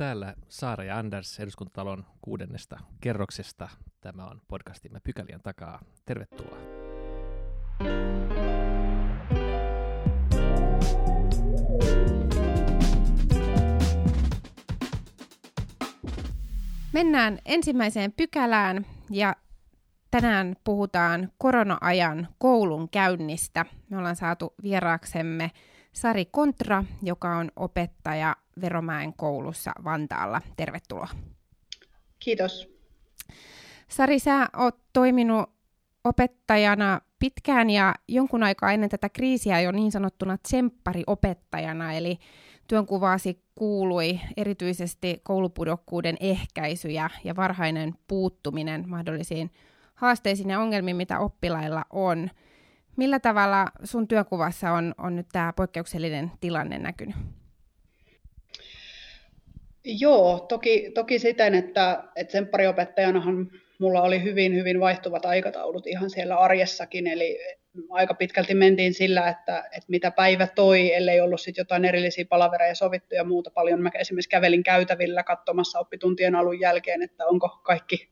Täällä Saara ja Anders eduskuntatalon kuudennesta kerroksesta. Tämä on podcastimme Pykälien takaa. Tervetuloa. Mennään ensimmäiseen pykälään ja tänään puhutaan korona-ajan koulun käynnistä. Me ollaan saatu vieraaksemme Sari Kontra, joka on opettaja Veromäen koulussa Vantaalla. Tervetuloa. Kiitos. Sari, sä oot toiminut opettajana pitkään ja jonkun aikaa ennen tätä kriisiä jo niin sanottuna tsemppariopettajana, eli työnkuvaasi kuului erityisesti koulupudokkuuden ehkäisy ja, ja varhainen puuttuminen mahdollisiin haasteisiin ja ongelmiin, mitä oppilailla on. Millä tavalla sun työkuvassa on, on nyt tämä poikkeuksellinen tilanne näkynyt? Joo, toki, toki siten, että, että semppariopettajanahan mulla oli hyvin, hyvin vaihtuvat aikataulut ihan siellä arjessakin, eli aika pitkälti mentiin sillä, että, että mitä päivä toi, ellei ollut sitten jotain erillisiä palavereja sovittu ja muuta paljon. Mä esimerkiksi kävelin käytävillä katsomassa oppituntien alun jälkeen, että onko kaikki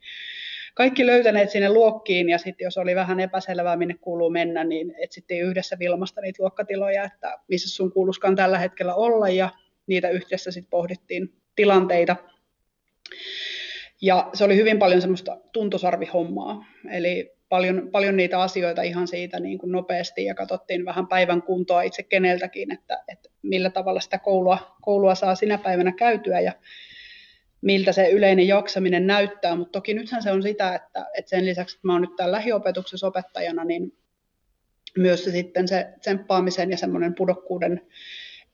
kaikki löytäneet sinne luokkiin ja sitten jos oli vähän epäselvää, minne kuuluu mennä, niin etsittiin yhdessä Vilmasta niitä luokkatiloja, että missä sun kuuluskaan tällä hetkellä olla ja niitä yhdessä sitten pohdittiin tilanteita. Ja se oli hyvin paljon semmoista tuntosarvihommaa, eli paljon, paljon niitä asioita ihan siitä niin kuin nopeasti ja katsottiin vähän päivän kuntoa itse keneltäkin, että, että millä tavalla sitä koulua, koulua saa sinä päivänä käytyä ja miltä se yleinen jaksaminen näyttää, mutta toki nythän se on sitä, että, että sen lisäksi, että mä oon nyt täällä lähiopetuksessa opettajana, niin myös se sitten se tsemppaamisen ja semmoinen pudokkuuden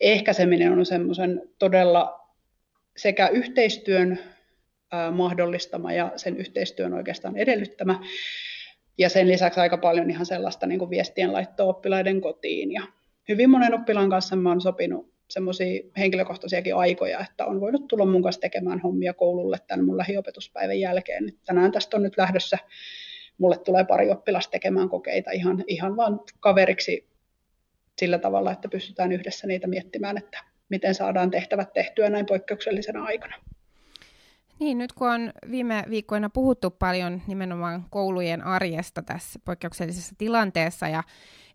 ehkäiseminen on semmoisen todella sekä yhteistyön mahdollistama ja sen yhteistyön oikeastaan edellyttämä. Ja sen lisäksi aika paljon ihan sellaista niin kuin viestien laittoa oppilaiden kotiin. Ja hyvin monen oppilaan kanssa mä oon sopinut semmoisia henkilökohtaisiakin aikoja, että on voinut tulla mun kanssa tekemään hommia koululle tämän mun lähiopetuspäivän jälkeen. Tänään tästä on nyt lähdössä, mulle tulee pari oppilasta tekemään kokeita ihan, ihan vaan kaveriksi sillä tavalla, että pystytään yhdessä niitä miettimään, että miten saadaan tehtävät tehtyä näin poikkeuksellisena aikana. Niin, nyt kun on viime viikkoina puhuttu paljon nimenomaan koulujen arjesta tässä poikkeuksellisessa tilanteessa ja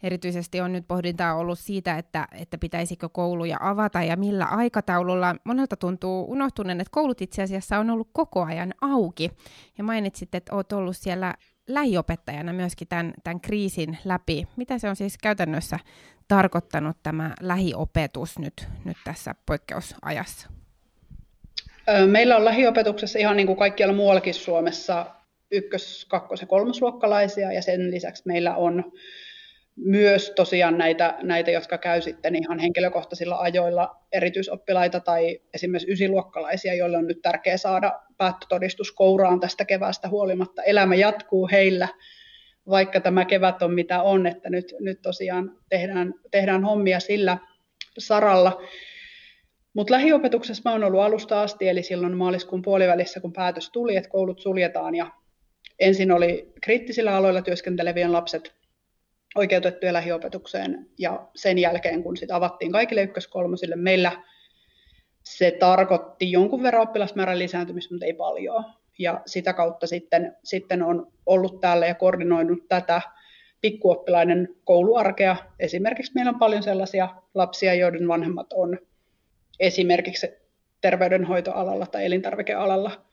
erityisesti on nyt pohdintaa ollut siitä, että, että pitäisikö kouluja avata ja millä aikataululla. Monelta tuntuu unohtuneen, että koulut itse asiassa on ollut koko ajan auki. Ja mainitsit, että olet ollut siellä lähiopettajana myöskin tämän, tämän kriisin läpi. Mitä se on siis käytännössä tarkoittanut tämä lähiopetus nyt, nyt tässä poikkeusajassa? Meillä on lähiopetuksessa ihan niin kuin kaikkialla muuallakin Suomessa ykkös-, kakkos- ja kolmosluokkalaisia ja sen lisäksi meillä on myös tosiaan näitä, näitä, jotka käy sitten ihan henkilökohtaisilla ajoilla erityisoppilaita tai esimerkiksi ysiluokkalaisia, joille on nyt tärkeää saada päättötodistus kouraan tästä keväästä huolimatta. Elämä jatkuu heillä, vaikka tämä kevät on mitä on, että nyt, nyt tosiaan tehdään, tehdään hommia sillä saralla. Mutta lähiopetuksessa mä oon ollut alusta asti, eli silloin maaliskuun puolivälissä, kun päätös tuli, että koulut suljetaan ja ensin oli kriittisillä aloilla työskentelevien lapset oikeutettuja lähiopetukseen ja sen jälkeen, kun sitä avattiin kaikille ykköskolmosille, meillä se tarkoitti jonkun verran oppilasmäärän lisääntymistä, mutta ei paljon. Ja sitä kautta sitten, sitten on ollut täällä ja koordinoinut tätä pikkuoppilaiden kouluarkea. Esimerkiksi meillä on paljon sellaisia lapsia, joiden vanhemmat on esimerkiksi terveydenhoitoalalla tai elintarvikealalla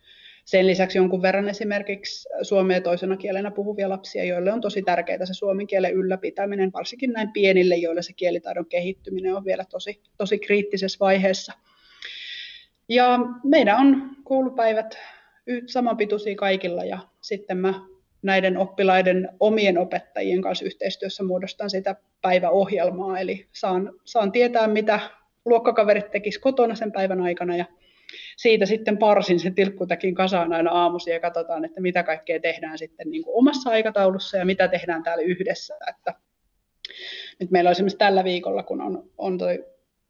sen lisäksi jonkun verran esimerkiksi suomea toisena kielenä puhuvia lapsia, joille on tosi tärkeää se suomen kielen ylläpitäminen, varsinkin näin pienille, joille se kielitaidon kehittyminen on vielä tosi, tosi kriittisessä vaiheessa. Ja meidän on koulupäivät samanpituisia kaikilla ja sitten mä näiden oppilaiden omien opettajien kanssa yhteistyössä muodostan sitä päiväohjelmaa, eli saan, saan tietää, mitä luokkakaverit tekisivät kotona sen päivän aikana ja siitä sitten parsin sen tilkkutakin kasaan aina aamuisin ja katsotaan, että mitä kaikkea tehdään sitten niin kuin omassa aikataulussa ja mitä tehdään täällä yhdessä. Että nyt meillä on esimerkiksi tällä viikolla, kun on, on toi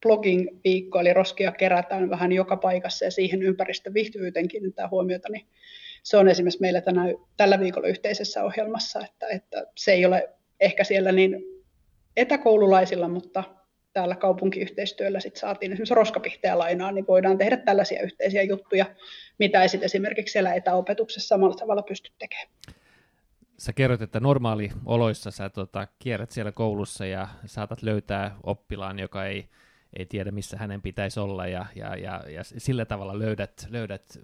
blogging-viikko, eli roskia kerätään vähän joka paikassa ja siihen ympäristöviihtyvyyteen kiinnittää huomiota, niin se on esimerkiksi meillä tänä, tällä viikolla yhteisessä ohjelmassa, että, että se ei ole ehkä siellä niin etäkoululaisilla, mutta täällä kaupunkiyhteistyöllä sit saatiin esimerkiksi roskapihteä lainaa, niin voidaan tehdä tällaisia yhteisiä juttuja, mitä ei esimerkiksi siellä etäopetuksessa samalla tavalla pysty tekemään. Sä kerroit, että normaalioloissa sä tota, kierrät siellä koulussa ja saatat löytää oppilaan, joka ei, ei tiedä, missä hänen pitäisi olla, ja, ja, ja, ja sillä tavalla löydät, löydät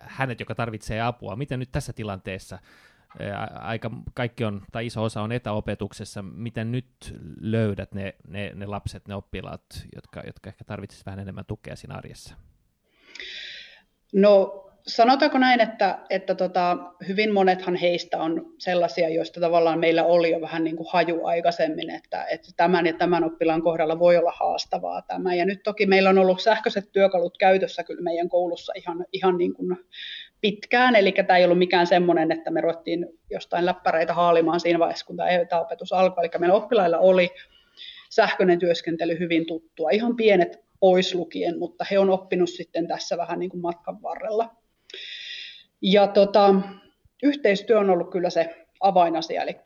hänet, joka tarvitsee apua. Miten nyt tässä tilanteessa aika kaikki on, tai iso osa on etäopetuksessa, miten nyt löydät ne, ne, ne lapset, ne oppilaat, jotka, jotka ehkä tarvitsisivat vähän enemmän tukea siinä arjessa? No sanotaanko näin, että, että tota, hyvin monethan heistä on sellaisia, joista tavallaan meillä oli jo vähän niin kuin haju aikaisemmin, että, että tämän ja tämän oppilaan kohdalla voi olla haastavaa tämä. Ja nyt toki meillä on ollut sähköiset työkalut käytössä kyllä meidän koulussa ihan, ihan niin kuin pitkään, eli tämä ei ollut mikään semmoinen, että me ruvettiin jostain läppäreitä haalimaan siinä vaiheessa, kun tämä etäopetus alkoi. Eli meillä oppilailla oli sähköinen työskentely hyvin tuttua, ihan pienet pois lukien, mutta he on oppinut sitten tässä vähän niin kuin matkan varrella. Ja tota, yhteistyö on ollut kyllä se avainasia, eli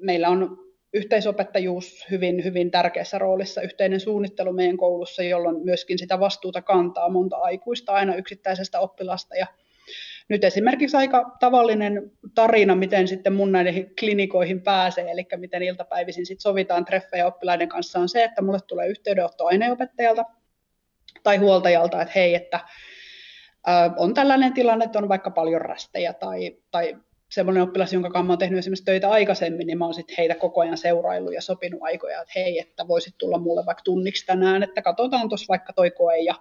meillä on yhteisopettajuus hyvin, hyvin tärkeässä roolissa, yhteinen suunnittelu meidän koulussa, jolloin myöskin sitä vastuuta kantaa monta aikuista aina yksittäisestä oppilasta. Ja nyt esimerkiksi aika tavallinen tarina, miten sitten mun näihin klinikoihin pääsee, eli miten iltapäivisin sitten sovitaan treffejä oppilaiden kanssa, on se, että mulle tulee yhteydenotto aineopettajalta tai huoltajalta, että hei, että on tällainen tilanne, että on vaikka paljon rästejä tai, tai semmoinen oppilas, jonka kanssa olen tehnyt esimerkiksi töitä aikaisemmin, niin mä oon sitten heitä koko ajan seuraillut ja sopinut aikoja, että hei, että voisit tulla mulle vaikka tunniksi tänään, että katsotaan tuossa vaikka toi koe ja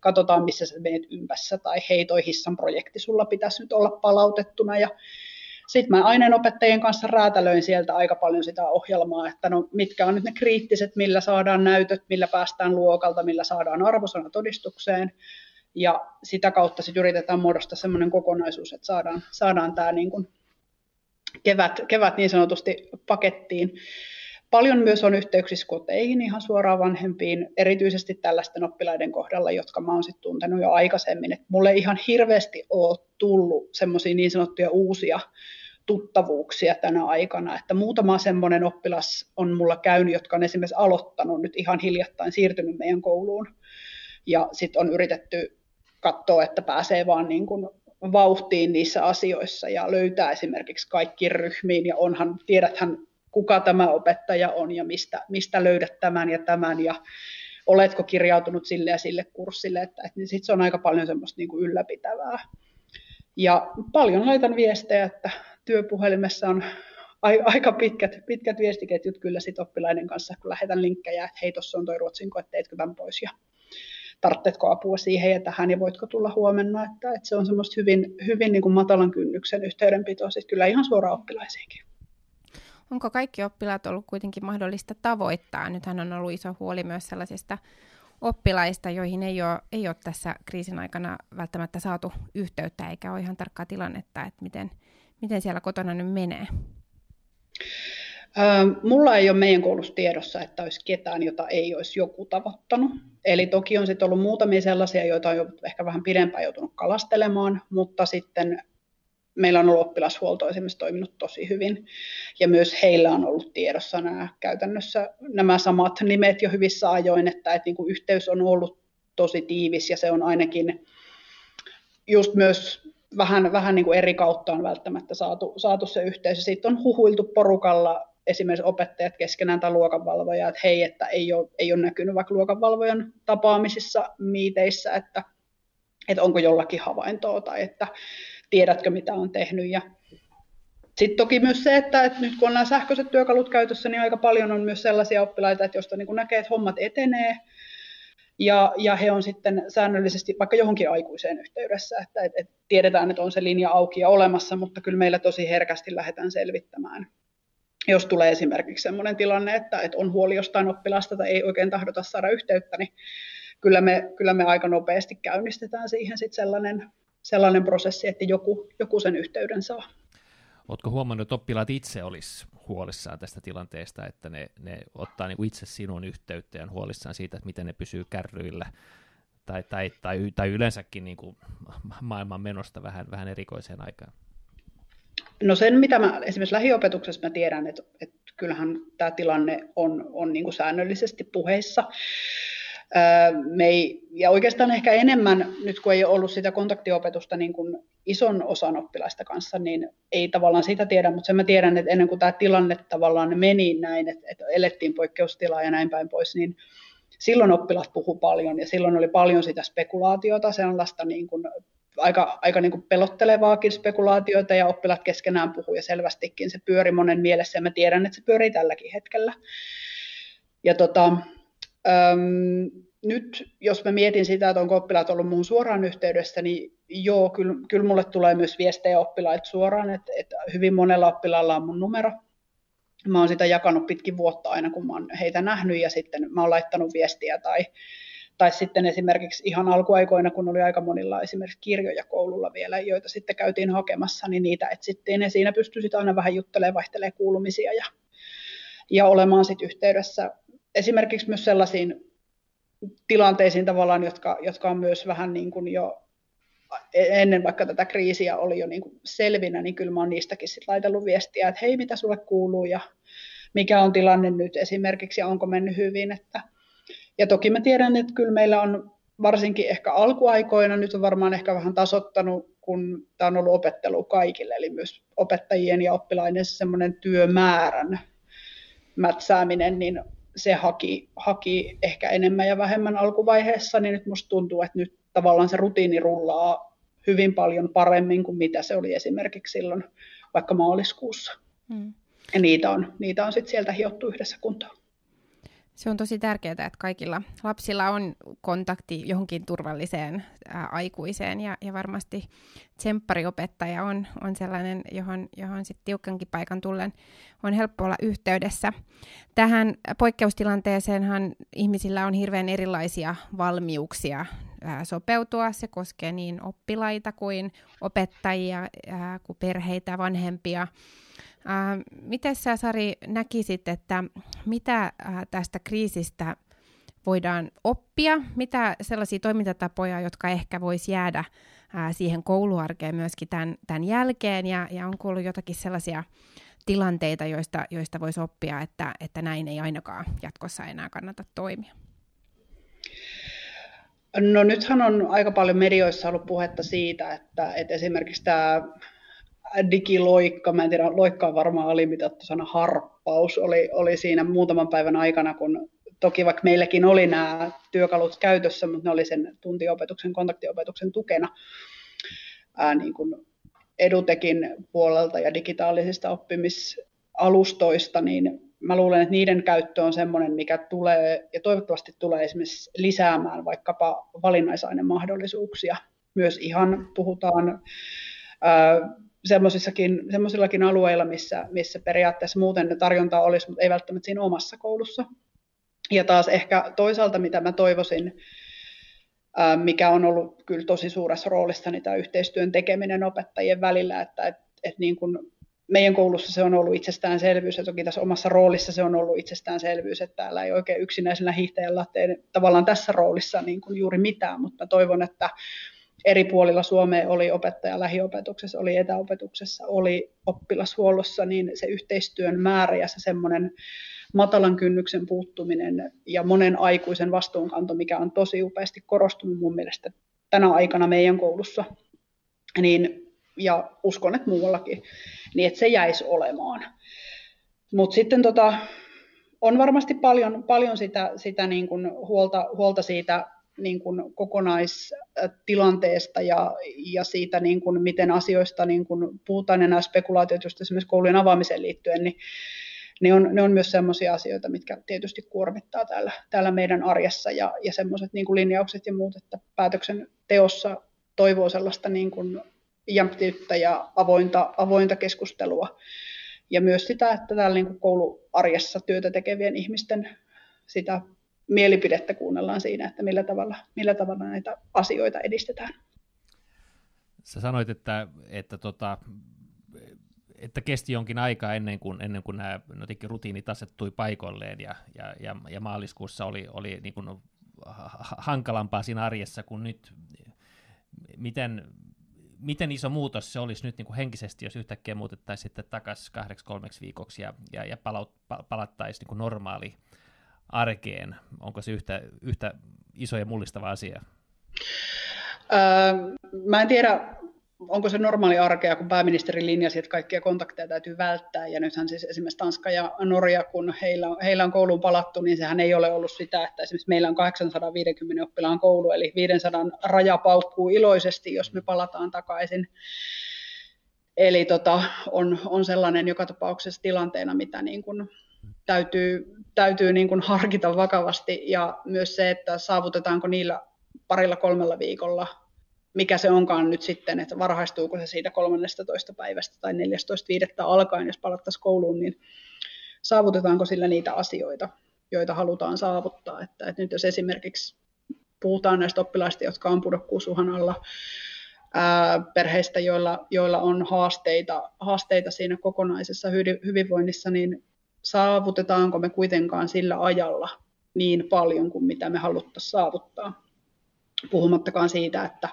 katsotaan, missä sä menet ympässä, tai hei, toi hissan projekti sulla pitäisi nyt olla palautettuna, ja sitten mä aineenopettajien kanssa räätälöin sieltä aika paljon sitä ohjelmaa, että no mitkä on nyt ne kriittiset, millä saadaan näytöt, millä päästään luokalta, millä saadaan arvosana todistukseen, ja sitä kautta sitten yritetään muodostaa sellainen kokonaisuus, että saadaan, saadaan tämä niin kuin kevät, kevät niin sanotusti pakettiin. Paljon myös on yhteyksissä koteihin, ihan suoraan vanhempiin, erityisesti tällaisten oppilaiden kohdalla, jotka mä oon sitten tuntenut jo aikaisemmin. Et mulle ihan hirveästi ole tullut semmoisia niin sanottuja uusia tuttavuuksia tänä aikana, että muutama semmoinen oppilas on mulla käynyt, jotka on esimerkiksi aloittanut nyt ihan hiljattain siirtynyt meidän kouluun. Ja sitten on yritetty katsoa, että pääsee vaan niin kuin vauhtiin niissä asioissa ja löytää esimerkiksi kaikki ryhmiin. Ja onhan, tiedäthän kuka tämä opettaja on ja mistä, mistä löydät tämän ja tämän. Ja oletko kirjautunut sille ja sille kurssille, että, että niin sitten se on aika paljon semmoista niin kuin ylläpitävää. Ja paljon laitan viestejä, että työpuhelimessa on aika pitkät, pitkät viestiketjut kyllä sit oppilaiden kanssa, kun lähetän linkkejä, että hei, tuossa on toi ruotsin koe, teetkö tämän pois? Ja tarvitsetko apua siihen ja tähän ja voitko tulla huomenna. Että, että se on semmoista hyvin, hyvin niin kuin matalan kynnyksen yhteydenpitoa, siis kyllä ihan suoraan oppilaisiinkin. Onko kaikki oppilaat ollut kuitenkin mahdollista tavoittaa? Nythän on ollut iso huoli myös sellaisista oppilaista, joihin ei ole, ei ole tässä kriisin aikana välttämättä saatu yhteyttä, eikä ole ihan tarkkaa tilannetta, että miten, miten siellä kotona nyt menee. Mulla ei ole meidän koulussa tiedossa, että olisi ketään, jota ei olisi joku tavoittanut. Eli toki on sitten ollut muutamia sellaisia, joita on ehkä vähän pidempään joutunut kalastelemaan, mutta sitten meillä on ollut oppilashuolto esimerkiksi toiminut tosi hyvin. Ja myös heillä on ollut tiedossa nämä käytännössä nämä samat nimet jo hyvissä ajoin, että, että niin kuin yhteys on ollut tosi tiivis ja se on ainakin just myös vähän, vähän niin kuin eri kautta on välttämättä saatu, saatu se yhteys. Sitten on huhuiltu porukalla esimerkiksi opettajat keskenään tai luokanvalvoja, että hei, että ei ole, ei ole näkynyt vaikka luokanvalvojan tapaamisissa, miiteissä, että, että onko jollakin havaintoa tai että tiedätkö mitä on tehnyt. Ja sitten toki myös se, että, että nyt kun on nämä sähköiset työkalut käytössä, niin aika paljon on myös sellaisia oppilaita, että joista niin näkee, että hommat etenee, ja, ja he on sitten säännöllisesti vaikka johonkin aikuiseen yhteydessä, että et, et tiedetään, että on se linja auki ja olemassa, mutta kyllä meillä tosi herkästi lähdetään selvittämään jos tulee esimerkiksi sellainen tilanne, että, että on huoli jostain oppilasta tai ei oikein tahdota saada yhteyttä, niin kyllä me, kyllä me aika nopeasti käynnistetään siihen sit sellainen, sellainen prosessi, että joku, joku sen yhteyden saa. Oletko huomannut, että oppilaat itse olisi huolissaan tästä tilanteesta, että ne, ne ottaa niin itse sinun yhteyttä ja on huolissaan siitä, että miten ne pysyy kärryillä tai, tai, tai, tai yleensäkin niin kuin maailman menosta vähän, vähän erikoiseen aikaan? No sen, mitä mä esimerkiksi lähiopetuksessa mä tiedän, että, että kyllähän tämä tilanne on, on niin kuin säännöllisesti puheissa. Me ei, ja oikeastaan ehkä enemmän, nyt kun ei ole ollut sitä kontaktiopetusta niin kuin ison osan oppilaista kanssa, niin ei tavallaan sitä tiedä, mutta sen mä tiedän, että ennen kuin tämä tilanne tavallaan meni näin, että, että elettiin poikkeustilaa ja näin päin pois, niin silloin oppilaat puhu paljon ja silloin oli paljon sitä spekulaatiota, sellaista niin kuin aika, aika niin kuin pelottelevaakin spekulaatioita ja oppilaat keskenään puhuu ja selvästikin se pyöri monen mielessä ja mä tiedän, että se pyörii tälläkin hetkellä. Ja tota, äm, nyt jos mä mietin sitä, että onko oppilaat ollut muun suoraan yhteydessä, niin joo, kyllä, kyllä mulle tulee myös viestejä oppilailta suoraan, että, että hyvin monella oppilaalla on mun numero. Mä oon sitä jakanut pitkin vuotta aina, kun mä oon heitä nähnyt ja sitten mä oon laittanut viestiä tai, tai sitten esimerkiksi ihan alkuaikoina, kun oli aika monilla esimerkiksi kirjoja koululla vielä, joita sitten käytiin hakemassa, niin niitä etsittiin ja siinä pystyi sitten aina vähän juttelemaan, vaihtelemaan kuulumisia ja, ja olemaan sitten yhteydessä esimerkiksi myös sellaisiin tilanteisiin tavallaan, jotka, jotka on myös vähän niin kuin jo ennen vaikka tätä kriisiä oli jo niin kuin selvinä, niin kyllä mä oon niistäkin sit laitellut viestiä, että hei, mitä sulle kuuluu ja mikä on tilanne nyt esimerkiksi ja onko mennyt hyvin. Että... Ja toki mä tiedän, että kyllä meillä on varsinkin ehkä alkuaikoina, nyt on varmaan ehkä vähän tasottanut, kun tämä on ollut opettelu kaikille, eli myös opettajien ja oppilaiden semmoinen työmäärän mätsääminen, niin se haki, haki ehkä enemmän ja vähemmän alkuvaiheessa, niin nyt musta tuntuu, että nyt tavallaan se rutiini rullaa hyvin paljon paremmin kuin mitä se oli esimerkiksi silloin vaikka maaliskuussa. Hmm. Ja niitä on, niitä on sitten sieltä hiottu yhdessä kuntoon. Se on tosi tärkeää, että kaikilla lapsilla on kontakti johonkin turvalliseen ää, aikuiseen ja, ja varmasti tsemppariopettaja on, on sellainen, johon, johon sitten tiukkankin paikan tullen on helppo olla yhteydessä. Tähän poikkeustilanteeseenhan ihmisillä on hirveän erilaisia valmiuksia ää, sopeutua. Se koskee niin oppilaita kuin opettajia, ää, kuin perheitä, vanhempia. Äh, miten sä Sari näkisit, että mitä äh, tästä kriisistä voidaan oppia, mitä sellaisia toimintatapoja, jotka ehkä voisi jäädä äh, siihen kouluarkeen myöskin tämän, tämän jälkeen, ja, ja on kuullut jotakin sellaisia tilanteita, joista, joista voisi oppia, että, että näin ei ainakaan jatkossa enää kannata toimia? No nythän on aika paljon medioissa ollut puhetta siitä, että, että esimerkiksi tämä digiloikka, mä en tiedä, loikka on varmaan alimitattu sana harppaus, oli, oli siinä muutaman päivän aikana, kun toki vaikka meilläkin oli nämä työkalut käytössä, mutta ne oli sen tuntiopetuksen, kontaktiopetuksen tukena ää, niin kuin Edutekin puolelta ja digitaalisista oppimisalustoista, niin mä luulen, että niiden käyttö on sellainen, mikä tulee ja toivottavasti tulee esimerkiksi lisäämään vaikkapa valinnaisaine마hdollisuuksia. Myös ihan puhutaan semmoisillakin alueilla, missä, missä periaatteessa muuten tarjontaa olisi, mutta ei välttämättä siinä omassa koulussa. Ja taas ehkä toisaalta, mitä mä toivoisin, mikä on ollut kyllä tosi suuressa roolissa, niin tämä yhteistyön tekeminen opettajien välillä, että et, et niin kuin meidän koulussa se on ollut itsestäänselvyys, ja toki tässä omassa roolissa se on ollut itsestäänselvyys, että täällä ei oikein yksinäisellä hiihtäjällä tee tavallaan tässä roolissa niin kuin juuri mitään, mutta toivon, että eri puolilla Suomea oli opettaja lähiopetuksessa, oli etäopetuksessa, oli oppilashuollossa, niin se yhteistyön määrä ja se semmoinen matalan kynnyksen puuttuminen ja monen aikuisen vastuunkanto, mikä on tosi upeasti korostunut mun mielestä tänä aikana meidän koulussa, niin, ja uskon, että muuallakin, niin että se jäisi olemaan. Mutta sitten tota, on varmasti paljon, paljon sitä, sitä niin kuin huolta, huolta siitä niin kuin kokonaistilanteesta ja, ja siitä, niin kuin miten asioista niin kuin puhutaan ja nämä spekulaatiot just esimerkiksi koulujen avaamiseen liittyen, niin ne on, ne on myös sellaisia asioita, mitkä tietysti kuormittaa täällä, täällä meidän arjessa ja, ja semmoiset niin kuin linjaukset ja muut, että päätöksenteossa toivoo sellaista niin kuin jämptiyttä ja avointa, avointa keskustelua. Ja myös sitä, että täällä niin kuin kouluarjessa työtä tekevien ihmisten sitä mielipidettä kuunnellaan siinä, että millä tavalla, millä tavalla näitä asioita edistetään. Sä sanoit, että, että, tota, että kesti jonkin aikaa ennen kuin, ennen kuin nämä notikin rutiinit asettui paikoilleen ja, ja, ja, ja maaliskuussa oli, oli niin kuin hankalampaa siinä arjessa kuin nyt. Miten, miten iso muutos se olisi nyt niin kuin henkisesti, jos yhtäkkiä muutettaisiin sitten takaisin kahdeksi kolmeksi viikoksi ja, ja, ja palaut, palattaisiin niin normaali arkeen? Onko se yhtä, yhtä iso ja mullistava asia? Öö, mä en tiedä, onko se normaali arkea, kun pääministeri linjasi, että kaikkia kontakteja täytyy välttää. Ja nythän siis esimerkiksi Tanska ja Norja, kun heillä, heillä on kouluun palattu, niin sehän ei ole ollut sitä, että esimerkiksi meillä on 850 oppilaan koulu, eli 500 raja paukkuu iloisesti, jos me palataan takaisin. Eli tota, on, on sellainen joka tapauksessa tilanteena, mitä niin kuin täytyy, täytyy niin kuin harkita vakavasti. Ja myös se, että saavutetaanko niillä parilla kolmella viikolla mikä se onkaan nyt sitten, että varhaistuuko se siitä 13. päivästä tai 14.5. alkaen, jos palattaisiin kouluun, niin saavutetaanko sillä niitä asioita, joita halutaan saavuttaa. Että, että nyt jos esimerkiksi puhutaan näistä oppilaista, jotka on pudokkuusuhan alla, perheistä, joilla, joilla on haasteita, haasteita siinä kokonaisessa hyvinvoinnissa, niin saavutetaanko me kuitenkaan sillä ajalla niin paljon kuin mitä me haluttaisiin saavuttaa. Puhumattakaan siitä, että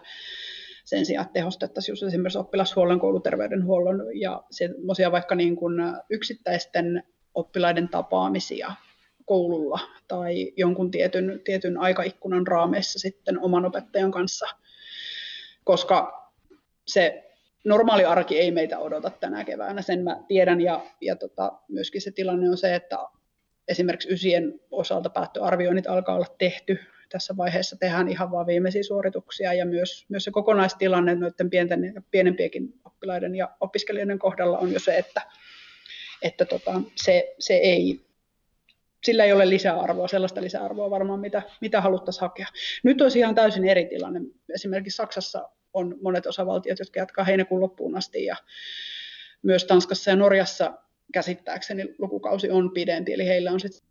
sen sijaan että tehostettaisiin just esimerkiksi oppilashuollon, kouluterveydenhuollon ja semmoisia vaikka niin kuin yksittäisten oppilaiden tapaamisia koululla tai jonkun tietyn, tietyn aikaikkunan raameissa sitten oman opettajan kanssa, koska se normaali arki ei meitä odota tänä keväänä, sen mä tiedän ja, ja tota, myöskin se tilanne on se, että esimerkiksi ysien osalta päättöarvioinnit alkaa olla tehty, tässä vaiheessa tehdään ihan vain viimeisiä suorituksia ja myös, myös se kokonaistilanne noiden pienten, pienempiäkin oppilaiden ja opiskelijoiden kohdalla on jo se, että, että tota, se, se ei, sillä ei ole lisäarvoa, sellaista lisäarvoa varmaan, mitä, mitä haluttaisiin hakea. Nyt olisi ihan täysin eri tilanne. Esimerkiksi Saksassa on monet osavaltiot, jotka jatkaa heinäkuun loppuun asti ja myös Tanskassa ja Norjassa käsittääkseni lukukausi on pidempi, eli heillä on sitten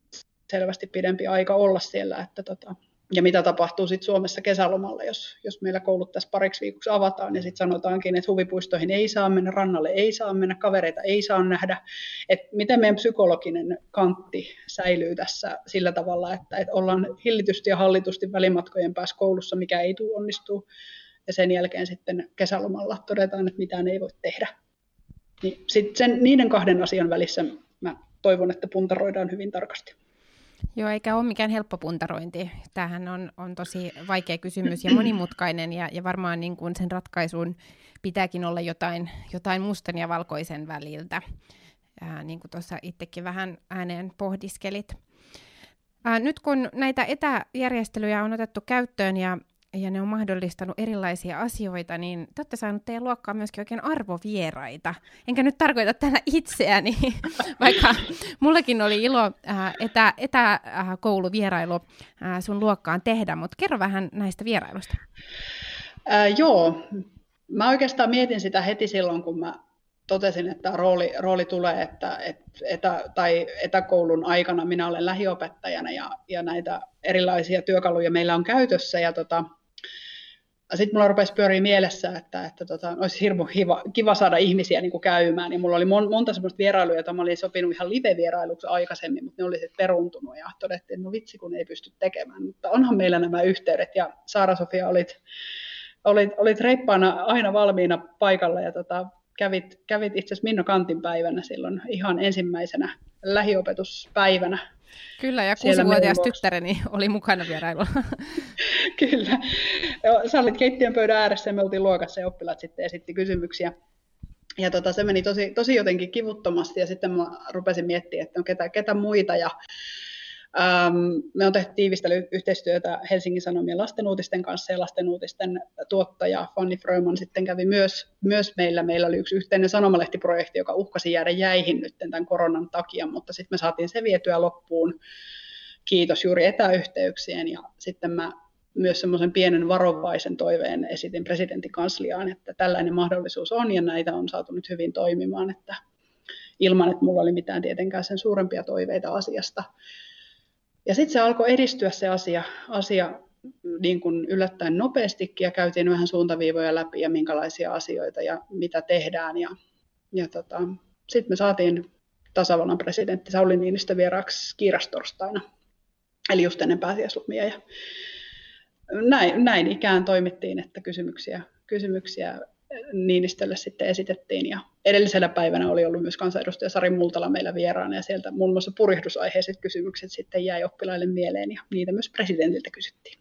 selvästi pidempi aika olla siellä, että tota, ja mitä tapahtuu sitten Suomessa kesälomalla, jos, jos meillä koulut tässä pariksi viikoksi avataan ja sitten sanotaankin, että huvipuistoihin ei saa mennä, rannalle ei saa mennä, kavereita ei saa nähdä. Että miten meidän psykologinen kantti säilyy tässä sillä tavalla, että, että ollaan hillitysti ja hallitusti välimatkojen päässä koulussa, mikä ei tule onnistuu. Ja sen jälkeen sitten kesälomalla todetaan, että mitään ei voi tehdä. Niin sitten sen, niiden kahden asian välissä mä toivon, että puntaroidaan hyvin tarkasti. Joo, eikä ole mikään helppo puntarointi. Tämähän on, on tosi vaikea kysymys ja monimutkainen, ja, ja varmaan niin kuin sen ratkaisuun pitääkin olla jotain, jotain mustan ja valkoisen väliltä, ää, niin kuin tuossa itsekin vähän ääneen pohdiskelit. Ää, nyt kun näitä etäjärjestelyjä on otettu käyttöön ja ja ne on mahdollistanut erilaisia asioita, niin te olette saaneet teidän luokkaan myöskin oikein arvovieraita. Enkä nyt tarkoita tällä itseäni, vaikka mullakin oli ilo äh, etä, etäkouluvierailu äh, sun luokkaan tehdä, mutta kerro vähän näistä vierailusta. Äh, joo, mä oikeastaan mietin sitä heti silloin, kun mä totesin, että rooli, rooli tulee, että et, etä, tai etäkoulun aikana minä olen lähiopettajana ja, ja näitä erilaisia työkaluja meillä on käytössä. Ja tota, sitten mulla rupesi pyöriä mielessä, että, että tota, olisi hirmu kiva, kiva saada ihmisiä niin kuin käymään. Ja mulla oli mon, monta semmoista vierailuja, joita mä olin sopinut ihan live-vierailuksi aikaisemmin, mutta ne oli sitten peruntunut ja todettiin, että no vitsi kun ei pysty tekemään. Mutta onhan meillä nämä yhteydet ja Saara-Sofia olit, olit, olit reippaana aina valmiina paikalla ja tota, kävit, kävit itse asiassa Minno Kantin päivänä silloin ihan ensimmäisenä lähiopetuspäivänä Kyllä, ja kuusivuotias tyttäreni oli mukana vierailulla. Kyllä. Sä olit keittiön pöydän ääressä ja me oltiin luokassa ja oppilaat sitten esitti kysymyksiä. Ja tota, se meni tosi, tosi jotenkin kivuttomasti ja sitten mä rupesin miettimään, että on ketä, ketä muita. Ja me on tehty tiivistä yhteistyötä Helsingin Sanomien lastenuutisten kanssa ja lastenuutisten tuottaja Fanny Fröman sitten kävi myös, myös meillä. Meillä oli yksi yhteinen sanomalehtiprojekti, joka uhkasi jäädä jäihin nyt tämän koronan takia, mutta sitten me saatiin se vietyä loppuun. Kiitos juuri etäyhteyksien ja sitten mä myös semmoisen pienen varovaisen toiveen esitin presidentin kansliaan, että tällainen mahdollisuus on ja näitä on saatu nyt hyvin toimimaan, että ilman, että mulla oli mitään tietenkään sen suurempia toiveita asiasta. Ja sitten se alkoi edistyä se asia, asia niin kuin yllättäen nopeastikin ja käytiin vähän suuntaviivoja läpi ja minkälaisia asioita ja mitä tehdään. Ja, ja tota, sitten me saatiin tasavallan presidentti Sauli Niinistö vieraaksi kiirastorstaina, eli just ennen pääsiäislomia. Ja näin, näin ikään toimittiin, että kysymyksiä, kysymyksiä Niinistölle sitten esitettiin. Ja edellisellä päivänä oli ollut myös kansanedustaja Sari Multala meillä vieraana ja sieltä muun muassa purihdusaiheiset kysymykset sitten jäi oppilaille mieleen ja niitä myös presidentiltä kysyttiin.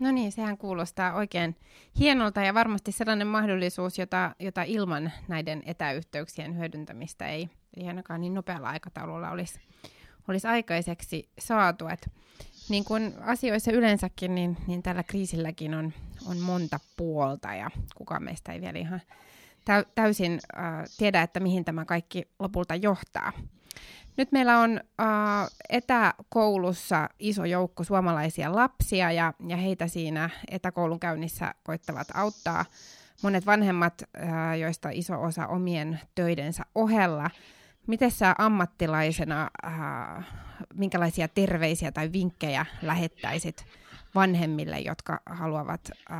No niin, sehän kuulostaa oikein hienolta ja varmasti sellainen mahdollisuus, jota, jota ilman näiden etäyhteyksien hyödyntämistä ei, ei ainakaan niin nopealla aikataululla olisi, olisi aikaiseksi saatu. Et niin kuin asioissa yleensäkin, niin, niin tällä kriisilläkin on, on monta puolta ja kukaan meistä ei vielä ihan täysin äh, tiedä, että mihin tämä kaikki lopulta johtaa. Nyt meillä on äh, etäkoulussa iso joukko suomalaisia lapsia ja, ja heitä siinä etäkoulun käynnissä koittavat auttaa monet vanhemmat, äh, joista iso osa omien töidensä ohella. Miten sä ammattilaisena, äh, minkälaisia terveisiä tai vinkkejä lähettäisit vanhemmille, jotka haluavat äh,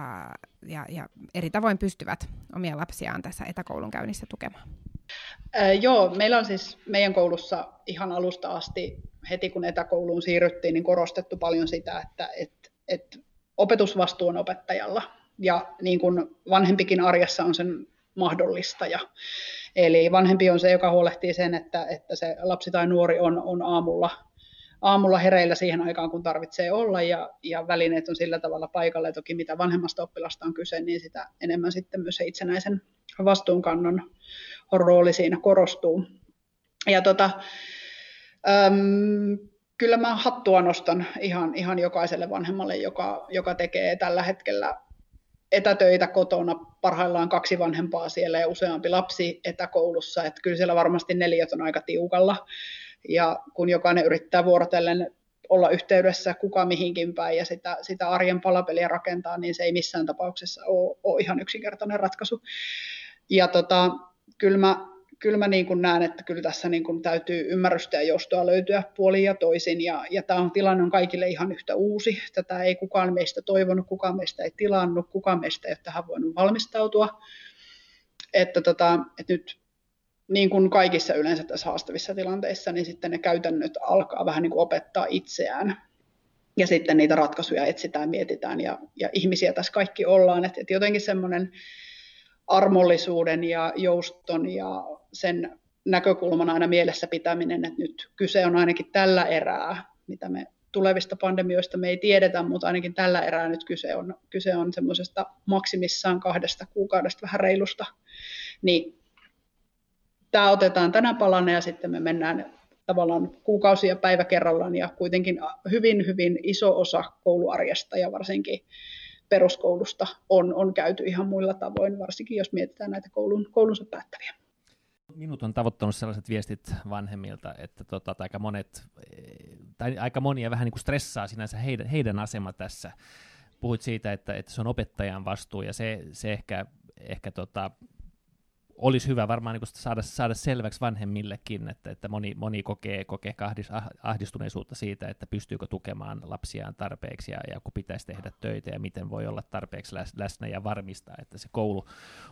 ja, ja eri tavoin pystyvät omia lapsiaan tässä etäkoulun käynnissä tukemaan? Äh, joo, meillä on siis meidän koulussa ihan alusta asti, heti kun etäkouluun siirryttiin, niin korostettu paljon sitä, että et, et opetusvastuu on opettajalla. Ja niin kuin vanhempikin arjessa on sen mahdollistaja. Eli vanhempi on se, joka huolehtii sen, että, että se lapsi tai nuori on, on aamulla, aamulla hereillä siihen aikaan, kun tarvitsee olla, ja, ja välineet on sillä tavalla paikalle. Toki mitä vanhemmasta oppilasta on kyse, niin sitä enemmän sitten myös se itsenäisen vastuunkannon rooli siinä korostuu. Ja tota, äm, kyllä mä hattua nostan ihan, ihan jokaiselle vanhemmalle, joka, joka tekee tällä hetkellä etätöitä kotona, parhaillaan kaksi vanhempaa siellä ja useampi lapsi etäkoulussa, että kyllä siellä varmasti neljät on aika tiukalla. Ja kun jokainen yrittää vuorotellen olla yhteydessä kuka mihinkin päin ja sitä, sitä arjen palapeliä rakentaa, niin se ei missään tapauksessa ole, ole ihan yksinkertainen ratkaisu. Ja tota, kyllä mä, kyllä mä niin kuin näen, että kyllä tässä niin kuin täytyy ymmärrystä ja joustoa löytyä puolin ja toisin. Ja, ja tämä on tilanne on kaikille ihan yhtä uusi. Tätä ei kukaan meistä toivonut, kukaan meistä ei tilannut, kukaan meistä ei ole tähän voinut valmistautua. Että, tota, että nyt niin kuin kaikissa yleensä tässä haastavissa tilanteissa, niin sitten ne käytännöt alkaa vähän niin kuin opettaa itseään. Ja sitten niitä ratkaisuja etsitään, mietitään ja, ja ihmisiä tässä kaikki ollaan. Että, että jotenkin semmoinen armollisuuden ja jouston ja sen näkökulman aina mielessä pitäminen, että nyt kyse on ainakin tällä erää, mitä me tulevista pandemioista me ei tiedetä, mutta ainakin tällä erää nyt kyse on, kyse on semmoisesta maksimissaan kahdesta kuukaudesta vähän reilusta, niin tämä otetaan tänä palana ja sitten me mennään tavallaan kuukausia päivä kerrallaan ja kuitenkin hyvin, hyvin iso osa kouluarjesta ja varsinkin peruskoulusta on, on käyty ihan muilla tavoin, varsinkin jos mietitään näitä koulun, koulunsa päättäviä. Minut on tavoittanut sellaiset viestit vanhemmilta, että tota, aika, monet, tai aika monia vähän niin kuin stressaa sinänsä heidän, heidän asema tässä. Puhuit siitä, että, että se on opettajan vastuu, ja se, se ehkä, ehkä tota, olisi hyvä varmaan niin saada, saada selväksi vanhemmillekin, että, että moni, moni kokee, kokee ahdis, ah, ahdistuneisuutta siitä, että pystyykö tukemaan lapsiaan tarpeeksi ja, ja kun pitäisi tehdä töitä ja miten voi olla tarpeeksi läsnä ja varmistaa, että se koulu,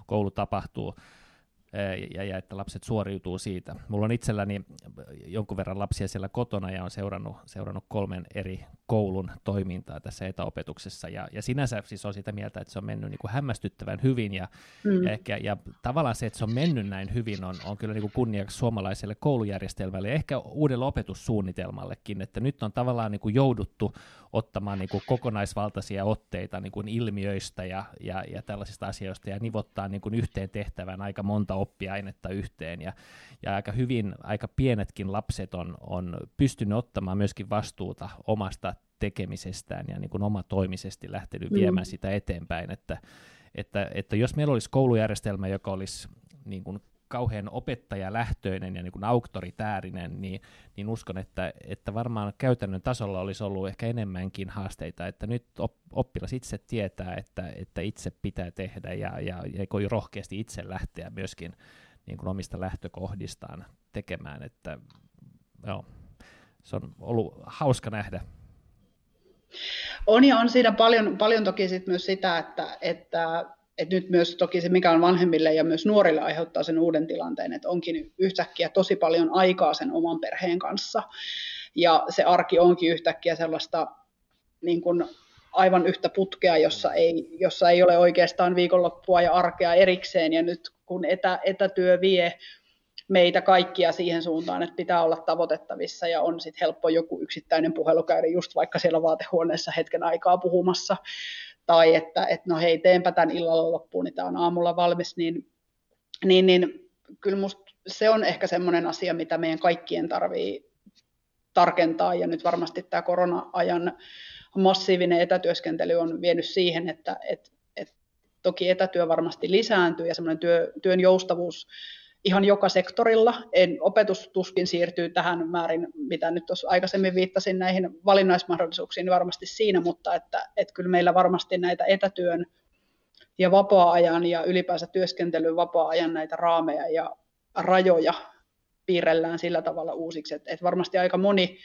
koulu tapahtuu ja, ja että lapset suoriutuu siitä. Mulla on itselläni jonkun verran lapsia siellä kotona ja on seurannut, seurannut kolmen eri koulun toimintaa tässä etäopetuksessa. Ja, ja sinänsä siis on sitä mieltä, että se on mennyt niin kuin hämmästyttävän hyvin ja, mm. ja, ehkä, ja tavallaan se, että se on mennyt näin hyvin, on, on kyllä niin kuin kunniaksi suomalaiselle koulujärjestelmälle ja ehkä uudelle opetussuunnitelmallekin, että nyt on tavallaan niin kuin jouduttu ottamaan niin kuin kokonaisvaltaisia otteita niin kuin ilmiöistä ja, ja, ja tällaisista asioista ja nivottaa niin kuin yhteen tehtävään aika monta oppiainetta yhteen ja, ja aika hyvin, aika pienetkin lapset on, on pystynyt ottamaan myöskin vastuuta omasta tekemisestään ja niin kuin omatoimisesti lähtenyt mm. viemään sitä eteenpäin, että, että, että jos meillä olisi koulujärjestelmä, joka olisi niin kuin kauhean opettajalähtöinen ja niin kuin auktoritäärinen, niin, niin uskon, että, että varmaan käytännön tasolla olisi ollut ehkä enemmänkin haasteita, että nyt oppilas itse tietää, että, että itse pitää tehdä ja, ja, ja rohkeasti itse lähteä myöskin niin kuin omista lähtökohdistaan tekemään, että joo, se on ollut hauska nähdä. On ja on siinä paljon, paljon toki sit myös sitä, että, että et nyt myös toki se, mikä on vanhemmille ja myös nuorille aiheuttaa sen uuden tilanteen, että onkin yhtäkkiä tosi paljon aikaa sen oman perheen kanssa. Ja se arki onkin yhtäkkiä sellaista niin kuin aivan yhtä putkea, jossa ei, jossa ei ole oikeastaan viikonloppua ja arkea erikseen. Ja nyt kun etä, etätyö vie meitä kaikkia siihen suuntaan, että pitää olla tavoitettavissa ja on sitten helppo joku yksittäinen puhelu käydä just vaikka siellä vaatehuoneessa hetken aikaa puhumassa. Tai että, että no hei, teenpä tämän illalla loppuun, niin tämä on aamulla valmis, niin, niin, niin kyllä musta se on ehkä semmoinen asia, mitä meidän kaikkien tarvii tarkentaa, ja nyt varmasti tämä korona-ajan massiivinen etätyöskentely on vienyt siihen, että et, et toki etätyö varmasti lisääntyy ja semmoinen työ, työn joustavuus ihan joka sektorilla. En, opetus tuskin siirtyy tähän määrin, mitä nyt tuossa aikaisemmin viittasin näihin valinnaismahdollisuuksiin, niin varmasti siinä, mutta että, että kyllä meillä varmasti näitä etätyön ja vapaa-ajan ja ylipäänsä työskentelyn vapaa-ajan näitä raameja ja rajoja piirrellään sillä tavalla uusiksi, että, että varmasti aika moni,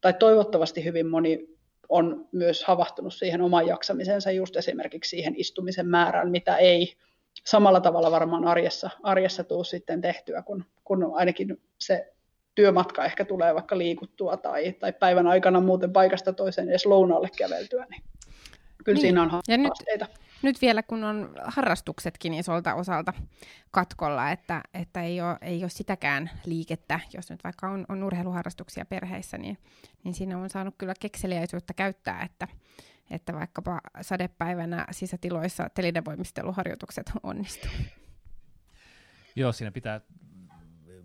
tai toivottavasti hyvin moni on myös havahtunut siihen oman jaksamisensa just esimerkiksi siihen istumisen määrään, mitä ei samalla tavalla varmaan arjessa, arjessa tuu sitten tehtyä, kun, kun ainakin se työmatka ehkä tulee vaikka liikuttua tai, tai päivän aikana muuten paikasta toiseen edes lounaalle käveltyä, niin kyllä niin. siinä on haasteita. Ja nyt, nyt vielä kun on harrastuksetkin isolta osalta katkolla, että, että ei, ole, ei ole sitäkään liikettä, jos nyt vaikka on, on urheiluharrastuksia perheissä, niin, niin siinä on saanut kyllä kekseliäisyyttä käyttää, että, että vaikkapa sadepäivänä sisätiloissa telinevoimisteluharjoitukset onnistuu. Joo, siinä pitää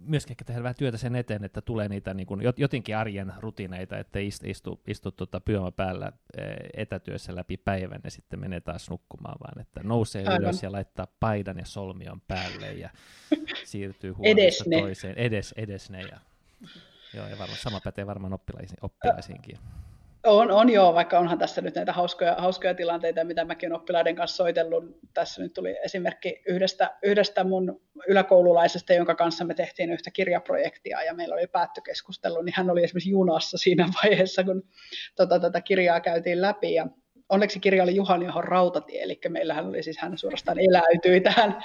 myöskin ehkä tehdä vähän työtä sen eteen, että tulee niitä niin kuin, jotenkin arjen rutiineita, että istu, istu, istu tuota pyömä päällä eh, etätyössä läpi päivän ja sitten menee taas nukkumaan, vaan että nousee Aivan. ylös ja laittaa paidan ja solmion päälle ja siirtyy huoneesta toiseen. Edes, edes ne. Ja, joo, ja varmaan, sama pätee varmaan oppilaisiin, oppilaisiinkin. On, on joo, vaikka onhan tässä nyt näitä hauskoja, hauskoja tilanteita, mitä mäkin olen oppilaiden kanssa soitellut. Tässä nyt tuli esimerkki yhdestä, yhdestä mun yläkoululaisesta, jonka kanssa me tehtiin yhtä kirjaprojektia ja meillä oli päättykeskustelu, niin hän oli esimerkiksi junassa siinä vaiheessa, kun tota, tätä kirjaa käytiin läpi. Ja onneksi kirja oli Juhani Ahon rautatie, eli meillähän oli siis, hän suorastaan eläytyi tähän,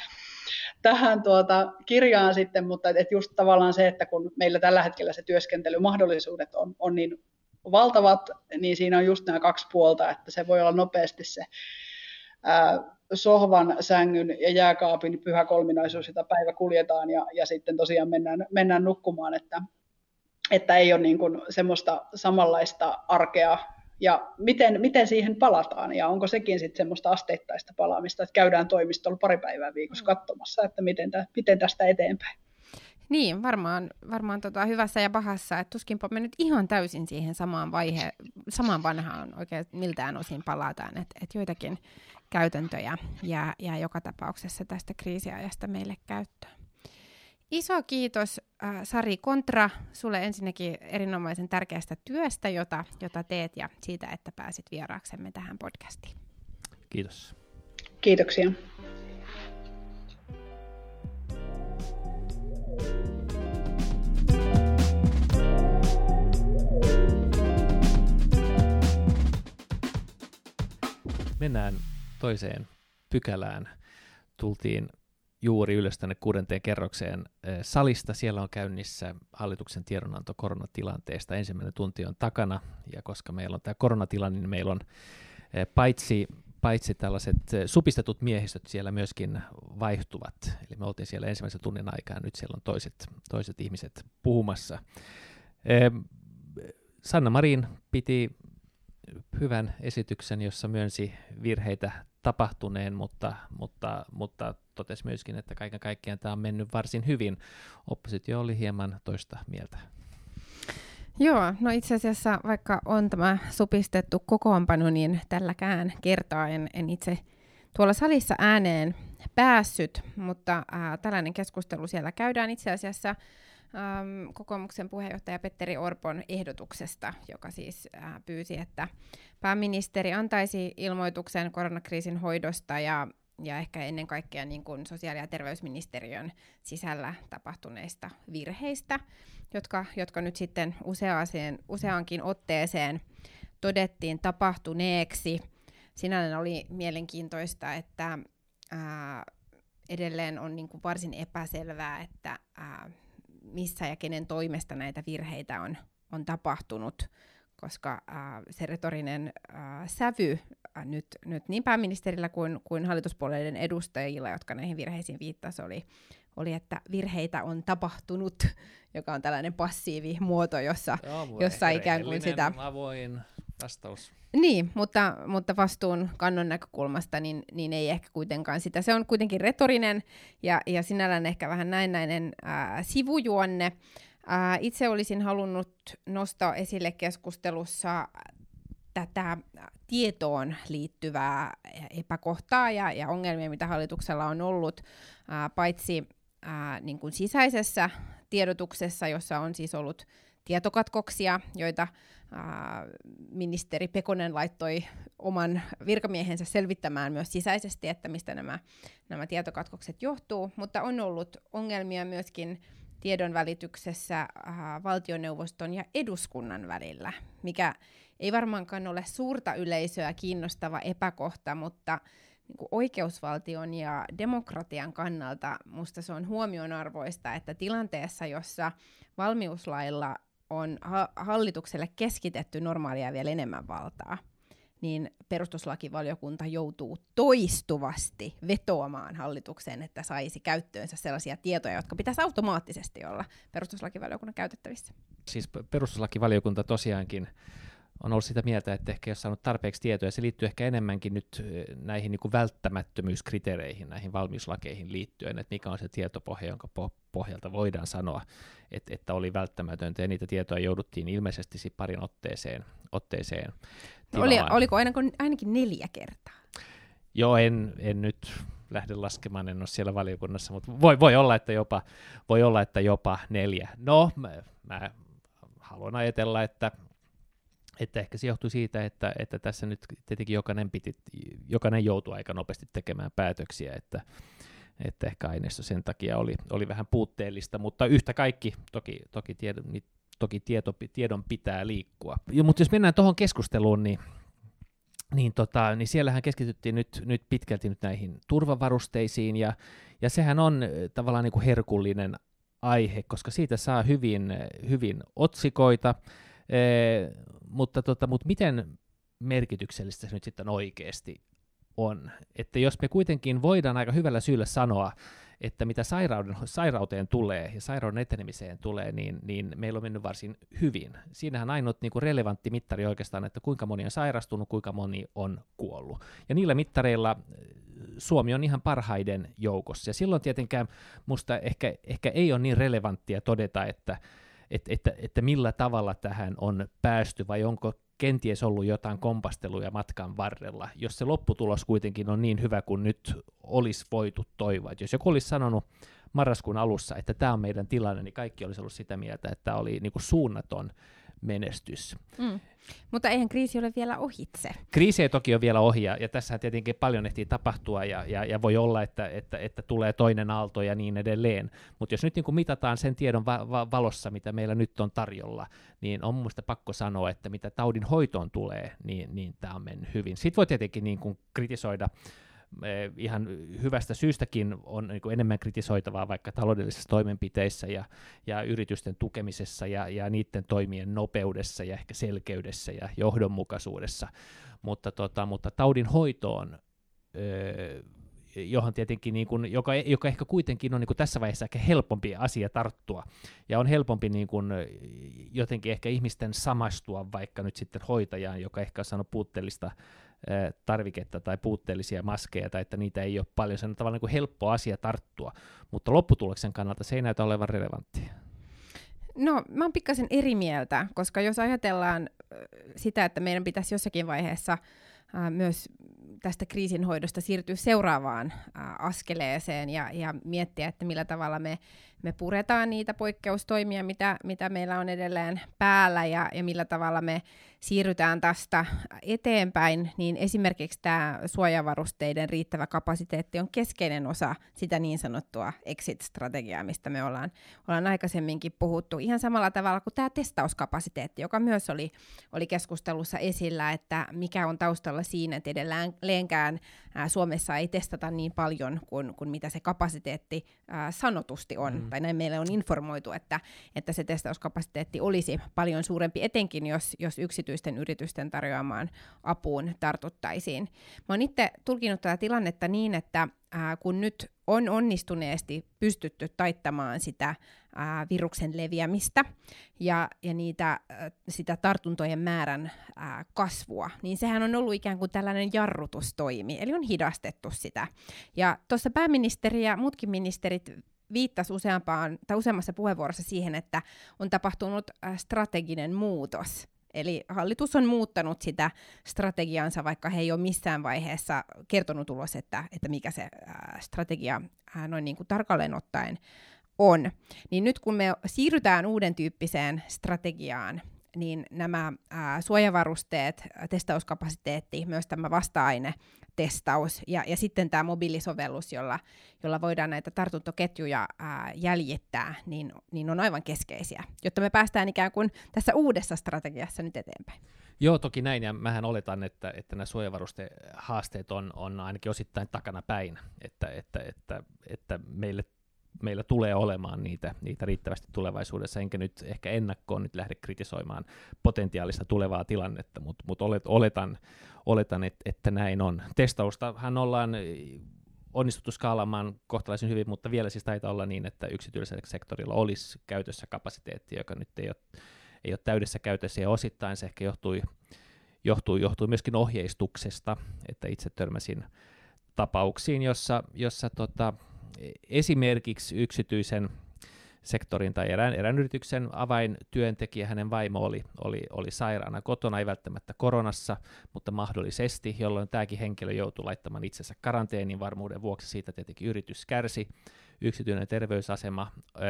tähän tuota kirjaan sitten, mutta et just tavallaan se, että kun meillä tällä hetkellä se työskentelymahdollisuudet on, on niin valtavat, niin siinä on just nämä kaksi puolta, että se voi olla nopeasti se ää, sohvan, sängyn ja jääkaapin pyhä kolminaisuus, jota päivä kuljetaan ja, ja sitten tosiaan mennään, mennään nukkumaan, että, että ei ole niin kuin semmoista samanlaista arkea ja miten, miten siihen palataan ja onko sekin sitten semmoista asteittaista palaamista, että käydään toimistolla pari päivää viikossa mm. katsomassa, että miten, tä, miten tästä eteenpäin. Niin, varmaan, varmaan tota hyvässä ja pahassa, että tuskinpa me nyt ihan täysin siihen samaan vaihe, samaan vanhaan oikein miltään osin palataan, että et joitakin käytäntöjä ja, ja joka tapauksessa tästä kriisiajasta meille käyttöön. Iso kiitos äh, Sari Kontra sulle ensinnäkin erinomaisen tärkeästä työstä, jota, jota teet ja siitä, että pääsit vieraaksemme tähän podcastiin. Kiitos. Kiitoksia. Mennään toiseen pykälään. Tultiin juuri ylös tänne kuudenteen kerrokseen eh, salista. Siellä on käynnissä hallituksen tiedonanto koronatilanteesta. Ensimmäinen tunti on takana, ja koska meillä on tämä koronatilanne, niin meillä on eh, paitsi, paitsi tällaiset eh, supistetut miehistöt siellä myöskin vaihtuvat. Eli me oltiin siellä ensimmäisen tunnin aikaa, nyt siellä on toiset, toiset ihmiset puhumassa. Sanna Marin piti hyvän esityksen, jossa myönsi virheitä tapahtuneen, mutta, mutta, mutta totesi myöskin, että kaiken kaikkiaan tämä on mennyt varsin hyvin. Oppositio oli hieman toista mieltä. Joo, no itse asiassa vaikka on tämä supistettu kokoonpano, niin tälläkään kertaa en, en itse tuolla salissa ääneen päässyt, mutta ää, tällainen keskustelu siellä käydään itse asiassa ähm, kokoomuksen puheenjohtaja Petteri Orpon ehdotuksesta, joka siis äh, pyysi, että pääministeri antaisi ilmoituksen koronakriisin hoidosta ja, ja ehkä ennen kaikkea niin kuin sosiaali- ja terveysministeriön sisällä tapahtuneista virheistä, jotka, jotka nyt sitten useaaseen, useaankin otteeseen todettiin tapahtuneeksi. Sinällään oli mielenkiintoista, että ää, edelleen on niin kuin varsin epäselvää, että ää, missä ja kenen toimesta näitä virheitä on, on tapahtunut, koska äh, se retorinen äh, sävy äh, nyt, nyt niin pääministerillä kuin, kuin hallituspuolueiden edustajilla, jotka näihin virheisiin viittasi, oli, oli, että virheitä on tapahtunut, joka on tällainen passiivi muoto, jossa, Joo, jossa ikään kuin sitä... avoin vastaus. Niin, mutta, mutta vastuun kannon näkökulmasta niin, niin ei ehkä kuitenkaan sitä. Se on kuitenkin retorinen ja, ja sinällään ehkä vähän näennäinen ää, sivujuonne. Ää, itse olisin halunnut nostaa esille keskustelussa tätä tietoon liittyvää epäkohtaa ja, ja ongelmia, mitä hallituksella on ollut, ää, paitsi ää, niin kuin sisäisessä tiedotuksessa, jossa on siis ollut tietokatkoksia, joita ministeri Pekonen laittoi oman virkamiehensä selvittämään myös sisäisesti, että mistä nämä, nämä tietokatkokset johtuu, mutta on ollut ongelmia myöskin tiedon välityksessä ää, valtioneuvoston ja eduskunnan välillä, mikä ei varmaankaan ole suurta yleisöä kiinnostava epäkohta, mutta niin kuin oikeusvaltion ja demokratian kannalta musta se on huomionarvoista, että tilanteessa, jossa valmiuslailla on ha- hallitukselle keskitetty normaalia vielä enemmän valtaa, niin perustuslakivaliokunta joutuu toistuvasti vetoamaan hallitukseen, että saisi käyttöönsä sellaisia tietoja, jotka pitäisi automaattisesti olla perustuslakivaliokunnan käytettävissä. Siis perustuslakivaliokunta tosiaankin on ollut sitä mieltä, että ehkä ei ole saanut tarpeeksi tietoja. Se liittyy ehkä enemmänkin nyt näihin niin välttämättömyyskriteereihin, näihin valmiuslakeihin liittyen, että mikä on se tietopohja, jonka pohjalta voidaan sanoa, että, että oli välttämätöntä, ja niitä tietoja jouduttiin ilmeisesti parin otteeseen, otteeseen no oli, Oliko ainakin, ainakin neljä kertaa? Joo, en, en nyt lähde laskemaan, en ole siellä valiokunnassa, mutta voi, voi, olla, että jopa, voi olla, että jopa neljä. No, mä, mä haluan ajatella, että että ehkä se johtui siitä, että, että tässä nyt tietenkin jokainen, piti, jokainen joutui aika nopeasti tekemään päätöksiä, että, että ehkä aineisto sen takia oli, oli vähän puutteellista, mutta yhtä kaikki toki, toki, tiedon, toki tieto, tiedon pitää liikkua. Ja, mutta jos mennään tuohon keskusteluun, niin, niin, tota, niin siellähän keskityttiin nyt, nyt pitkälti nyt näihin turvavarusteisiin, ja, ja sehän on tavallaan niin kuin herkullinen aihe, koska siitä saa hyvin, hyvin otsikoita, mutta, tota, mutta miten merkityksellistä se nyt sitten oikeasti on? Että jos me kuitenkin voidaan aika hyvällä syyllä sanoa, että mitä sairauden, sairauteen tulee ja sairauden etenemiseen tulee, niin, niin meillä on mennyt varsin hyvin. Siinähän ainut niin kuin relevantti mittari oikeastaan, että kuinka moni on sairastunut, kuinka moni on kuollut. Ja niillä mittareilla Suomi on ihan parhaiden joukossa. Ja silloin tietenkään musta ehkä, ehkä ei ole niin relevanttia todeta, että että, että, että millä tavalla tähän on päästy vai onko kenties ollut jotain kompasteluja matkan varrella, jos se lopputulos kuitenkin on niin hyvä kuin nyt olisi voitu toivoa. Jos joku olisi sanonut marraskuun alussa, että tämä on meidän tilanne, niin kaikki olisi ollut sitä mieltä, että tämä oli niin kuin suunnaton menestys. Mm. Mutta eihän kriisi ole vielä ohitse. Kriisi ei toki ole vielä ohi, ja, ja tässä tietenkin paljon ehtii tapahtua, ja, ja, ja voi olla, että, että, että tulee toinen aalto ja niin edelleen. Mutta jos nyt niin kuin mitataan sen tiedon va- va- valossa, mitä meillä nyt on tarjolla, niin on mielestäni pakko sanoa, että mitä taudin hoitoon tulee, niin, niin tämä on mennyt hyvin. Sitten voi tietenkin niin kuin kritisoida ihan hyvästä syystäkin on niin enemmän kritisoitavaa vaikka taloudellisissa toimenpiteissä ja, ja yritysten tukemisessa ja, ja niiden toimien nopeudessa ja ehkä selkeydessä ja johdonmukaisuudessa, mutta, tota, mutta taudin hoitoon öö, johon tietenkin, niin kuin, joka, joka ehkä kuitenkin on niin kuin tässä vaiheessa ehkä helpompi asia tarttua, ja on helpompi niin kuin, jotenkin ehkä ihmisten samastua vaikka nyt sitten hoitajaan, joka ehkä on saanut puutteellista tarviketta tai puutteellisia maskeja, tai että niitä ei ole paljon, se on tavallaan niin kuin helppo asia tarttua, mutta lopputuloksen kannalta se ei näytä olevan relevanttia. No, mä oon pikkasen eri mieltä, koska jos ajatellaan sitä, että meidän pitäisi jossakin vaiheessa myös tästä kriisinhoidosta siirtyä seuraavaan askeleeseen ja, ja miettiä, että millä tavalla me me puretaan niitä poikkeustoimia, mitä, mitä meillä on edelleen päällä ja, ja millä tavalla me siirrytään tästä eteenpäin, niin esimerkiksi tämä suojavarusteiden riittävä kapasiteetti on keskeinen osa sitä niin sanottua exit-strategiaa, mistä me ollaan, ollaan aikaisemminkin puhuttu. Ihan samalla tavalla kuin tämä testauskapasiteetti, joka myös oli, oli keskustelussa esillä, että mikä on taustalla siinä, että edelleenkään ää, Suomessa ei testata niin paljon kuin, kuin mitä se kapasiteetti ää, sanotusti on, mm. tai näin meille on informoitu, että, että se testauskapasiteetti olisi paljon suurempi, etenkin jos, jos yksityisten yritysten tarjoamaan apuun tartuttaisiin. Mä oon itse tulkinut tätä tilannetta niin, että ää, kun nyt on onnistuneesti pystytty taittamaan sitä ää, viruksen leviämistä ja, ja niitä, ää, sitä tartuntojen määrän ää, kasvua, niin sehän on ollut ikään kuin tällainen jarrutustoimi, eli on hidastettu sitä. Ja tuossa pääministeri ja muutkin ministerit viittasi useampaan, tai useammassa puheenvuorossa siihen, että on tapahtunut strateginen muutos Eli hallitus on muuttanut sitä strategiansa, vaikka he ei ole missään vaiheessa kertonut ulos, että, että mikä se strategia noin niin kuin tarkalleen ottaen on. Niin nyt kun me siirrytään uuden tyyppiseen strategiaan, niin nämä ää, suojavarusteet, testauskapasiteetti, myös tämä vasta-aine testaus ja, ja sitten tämä mobiilisovellus, jolla, jolla voidaan näitä tartuntoketjuja ää, jäljittää, niin, niin on aivan keskeisiä, jotta me päästään ikään kuin tässä uudessa strategiassa nyt eteenpäin. Joo, toki näin, ja mähän oletan, että, että nämä suojavaruste-haasteet on, on ainakin osittain takana päin, että, että, että, että meille meillä tulee olemaan niitä, niitä riittävästi tulevaisuudessa, enkä nyt ehkä ennakkoon nyt lähde kritisoimaan potentiaalista tulevaa tilannetta, mutta mut olet, oletan, oletan että, että näin on. Testaustahan ollaan onnistuttu skaalaamaan kohtalaisen hyvin, mutta vielä siis taitaa olla niin, että yksityisellä sektorilla olisi käytössä kapasiteetti, joka nyt ei ole, ei ole täydessä käytössä, ja osittain se ehkä johtui, johtui, johtui myöskin ohjeistuksesta, että itse törmäsin tapauksiin, jossa, jossa tota, esimerkiksi yksityisen sektorin tai erään, erään yrityksen avaintyöntekijä, hänen vaimo oli, oli, oli sairaana kotona, ei välttämättä koronassa, mutta mahdollisesti, jolloin tämäkin henkilö joutui laittamaan itsensä karanteenin varmuuden vuoksi, siitä tietenkin yritys kärsi, yksityinen terveysasema ö,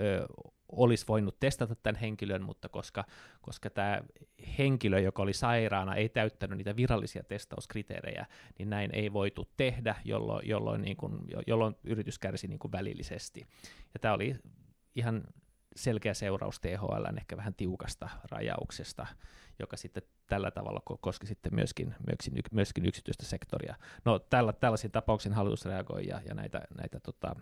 ö, olisi voinut testata tämän henkilön, mutta koska, koska tämä henkilö, joka oli sairaana, ei täyttänyt niitä virallisia testauskriteerejä, niin näin ei voitu tehdä, jolloin, jolloin, niin kuin, jolloin yritys kärsi niin kuin välillisesti. Ja tämä oli ihan selkeä seuraus THL ehkä vähän tiukasta rajauksesta, joka sitten tällä tavalla koski sitten myöskin, myöskin, myöskin yksityistä sektoria. No tällä, tällaisiin tapauksiin hallitus reagoi ja, ja näitä, näitä, tota,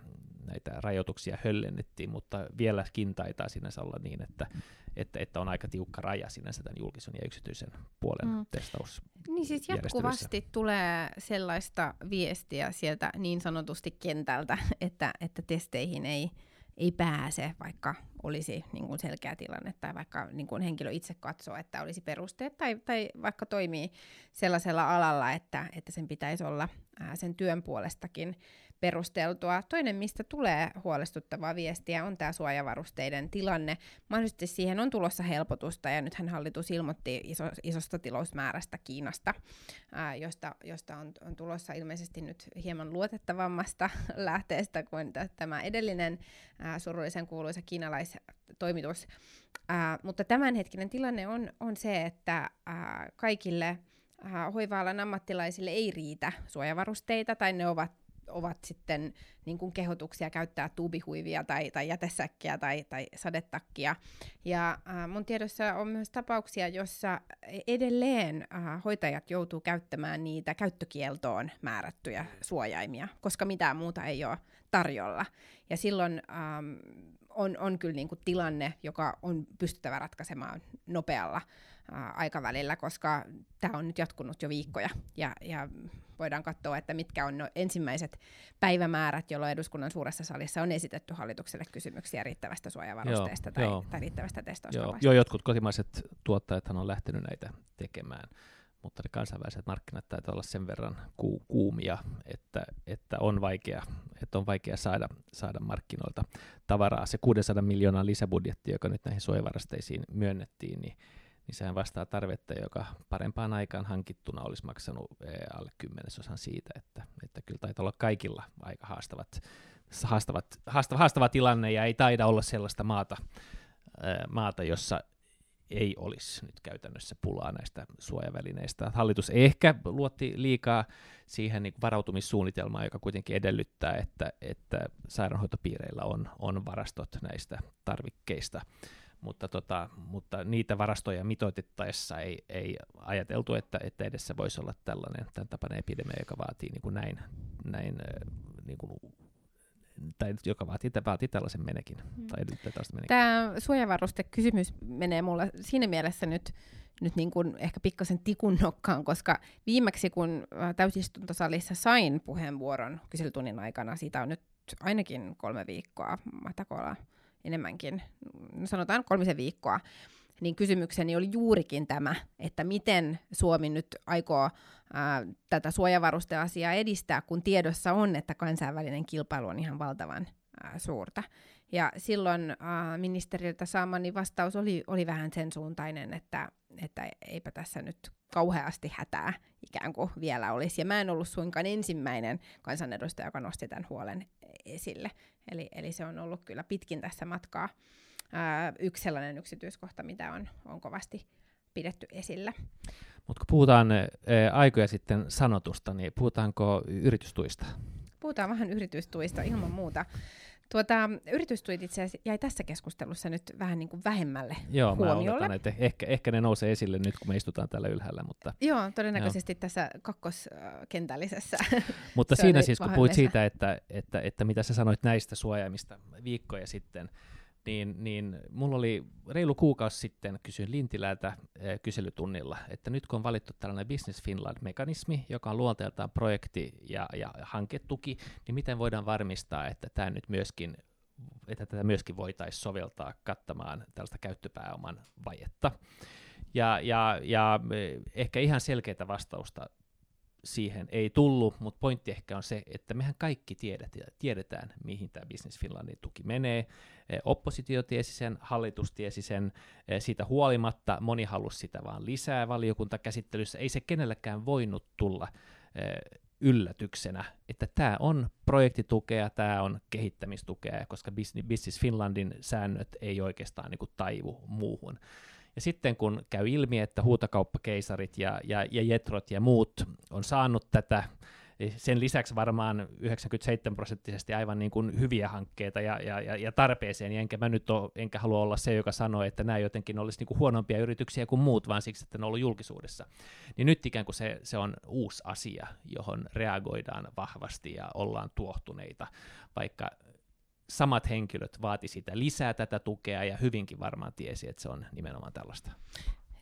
näitä rajoituksia höllennettiin, mutta vieläkin taitaa sinänsä olla niin, että, että, että on aika tiukka raja sinänsä tämän julkisen ja yksityisen puolen mm. testaus. Niin siis jatkuvasti tulee sellaista viestiä sieltä niin sanotusti kentältä, että, että testeihin ei, ei pääse, vaikka olisi niin kuin selkeä tilanne tai vaikka niin kuin henkilö itse katsoo, että olisi perusteet tai, tai vaikka toimii sellaisella alalla, että, että sen pitäisi olla ää, sen työn puolestakin perusteltua. Toinen, mistä tulee huolestuttavaa viestiä, on tämä suojavarusteiden tilanne. Mahdollisesti siihen on tulossa helpotusta, ja nythän hallitus ilmoitti iso, isosta tilousmäärästä Kiinasta, ää, josta, josta on, on tulossa ilmeisesti nyt hieman luotettavammasta lähteestä kuin t- tämä edellinen ää, surullisen kuuluisa kiinalaistoimitus. Ää, mutta tämänhetkinen tilanne on, on se, että ää, kaikille hoiva-alan ammattilaisille ei riitä suojavarusteita, tai ne ovat ovat sitten niin kuin kehotuksia käyttää tuubihuivia tai, tai jätesäkkiä tai, tai sadetakkia. Ja äh, mun tiedossa on myös tapauksia, jossa edelleen äh, hoitajat joutuu käyttämään niitä käyttökieltoon määrättyjä suojaimia, koska mitään muuta ei ole tarjolla. Ja silloin ähm, on, on kyllä niin kuin tilanne, joka on pystyttävä ratkaisemaan nopealla aikavälillä, koska tämä on nyt jatkunut jo viikkoja. Ja, ja voidaan katsoa, että mitkä on no ensimmäiset päivämäärät, jolloin eduskunnan suuressa salissa on esitetty hallitukselle kysymyksiä riittävästä suojavarusteesta joo, tai, joo. tai riittävästä testauskapasiteetista. Joo, joo, jotkut kotimaiset tuottajat on lähtenyt näitä tekemään mutta ne kansainväliset markkinat taitaa olla sen verran ku, kuumia, että, että, on vaikea, että on vaikea saada, saada markkinoilta tavaraa. Se 600 miljoonaa lisäbudjetti, joka nyt näihin suojavarasteisiin myönnettiin, niin, niin sehän vastaa tarvetta, joka parempaan aikaan hankittuna olisi maksanut eh, alle kymmenesosan siitä, että, että kyllä taitaa olla kaikilla aika haastavat, haastavat, haastava, haastava tilanne ja ei taida olla sellaista maata, eh, maata jossa ei olisi nyt käytännössä pulaa näistä suojavälineistä. Hallitus ehkä luotti liikaa siihen niin varautumissuunnitelmaan, joka kuitenkin edellyttää, että, että sairaanhoitopiireillä on, on varastot näistä tarvikkeista. Mutta, tota, mutta niitä varastoja mitoitettaessa ei, ei ajateltu, että, että edessä voisi olla tällainen tämän tapainen epidemia, joka vaatii niin kuin näin, näin niin kuin tai joka vaatii, vaatii tällaisen menekin, mm. tai tällaista menekin. Tämä suojavaruste-kysymys menee mulla siinä mielessä nyt, nyt niin kuin ehkä pikkasen tikun nokkaan, koska viimeksi kun täysistuntosalissa sain puheenvuoron kyselytunnin aikana, siitä on nyt ainakin kolme viikkoa, matakolla enemmänkin, no sanotaan kolmisen viikkoa, niin kysymykseni oli juurikin tämä, että miten Suomi nyt aikoo ää, tätä suojavarusteasiaa edistää, kun tiedossa on, että kansainvälinen kilpailu on ihan valtavan ää, suurta. Ja silloin ää, ministeriltä saamani vastaus oli, oli vähän sen suuntainen, että, että eipä tässä nyt kauheasti hätää ikään kuin vielä olisi. Ja mä en ollut suinkaan ensimmäinen kansanedustaja, joka nosti tämän huolen esille. Eli, eli se on ollut kyllä pitkin tässä matkaa ää, yksi sellainen yksityiskohta, mitä on, on kovasti pidetty esillä. Mutta kun puhutaan ää, aikoja sitten sanotusta, niin puhutaanko yritystuista? Puhutaan vähän yritystuista ilman muuta. Tuota, yritystuit itse asiassa jäi tässä keskustelussa nyt vähän niin kuin vähemmälle Joo, huomiolle. mä oletan, että ehkä, ehkä ne nousee esille nyt, kun me istutaan täällä ylhäällä. Mutta, Joo, todennäköisesti joo. tässä kakkoskentällisessä. mutta siinä siis, kun puhuit siitä, että, että, että mitä sä sanoit näistä suojaimista viikkoja sitten, niin, niin mulla oli reilu kuukausi sitten, kysyin Lintilältä eh, kyselytunnilla, että nyt kun on valittu tällainen Business Finland-mekanismi, joka on luonteeltaan projekti ja, ja hanketuki, niin miten voidaan varmistaa, että tämä nyt myöskin että tätä myöskin voitaisiin soveltaa kattamaan tällaista käyttöpääoman vajetta. Ja, ja, ja eh, ehkä ihan selkeää vastausta siihen ei tullut, mutta pointti ehkä on se, että mehän kaikki tiedetään, tiedetään mihin tämä Business Finlandin tuki menee. Eh, oppositio tiesi sen, hallitus tiesi sen, eh, siitä huolimatta moni halusi sitä vaan lisää valiokuntakäsittelyssä. Ei se kenellekään voinut tulla eh, yllätyksenä, että tämä on projektitukea, tämä on kehittämistukea, koska Business Finlandin säännöt ei oikeastaan niin kuin taivu muuhun. Ja sitten kun käy ilmi, että huutokauppakeisarit ja, ja, ja jetrot ja muut on saanut tätä, sen lisäksi varmaan 97 prosenttisesti aivan niin kuin hyviä hankkeita ja, ja, ja, tarpeeseen, ja enkä mä nyt ole, enkä halua olla se, joka sanoo, että nämä jotenkin olisi niin kuin huonompia yrityksiä kuin muut, vaan siksi, että ne on ollut julkisuudessa. Niin nyt ikään kuin se, se on uusi asia, johon reagoidaan vahvasti ja ollaan tuohtuneita, vaikka samat henkilöt vaati sitä lisää tätä tukea ja hyvinkin varmaan tiesi, että se on nimenomaan tällaista.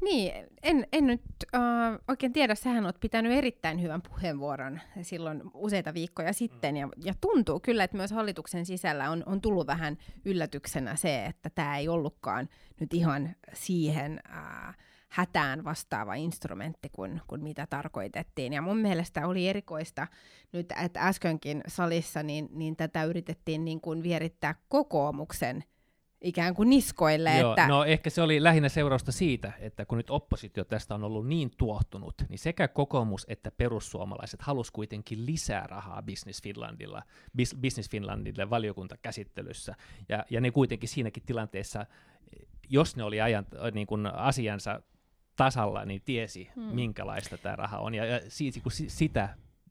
Niin, en, en nyt uh, oikein tiedä, sähän olet pitänyt erittäin hyvän puheenvuoron silloin useita viikkoja sitten, ja, ja tuntuu kyllä, että myös hallituksen sisällä on, on tullut vähän yllätyksenä se, että tämä ei ollutkaan nyt ihan siihen uh, hätään vastaava instrumentti kuin, kuin mitä tarkoitettiin. Ja mun mielestä oli erikoista nyt, että äskenkin salissa niin, niin tätä yritettiin niin kuin vierittää kokoomuksen ikään kuin niskoille. Joo, että... No ehkä se oli lähinnä seurausta siitä, että kun nyt oppositio tästä on ollut niin tuohtunut, niin sekä kokoomus että perussuomalaiset halus kuitenkin lisää rahaa Business, Finlandilla, Business Finlandille valiokuntakäsittelyssä. Ja, ja ne kuitenkin siinäkin tilanteessa, jos ne oli ajan, niin kuin asiansa tasalla, niin tiesi, hmm. minkälaista tämä raha on. Ja, ja siitä, kun sitä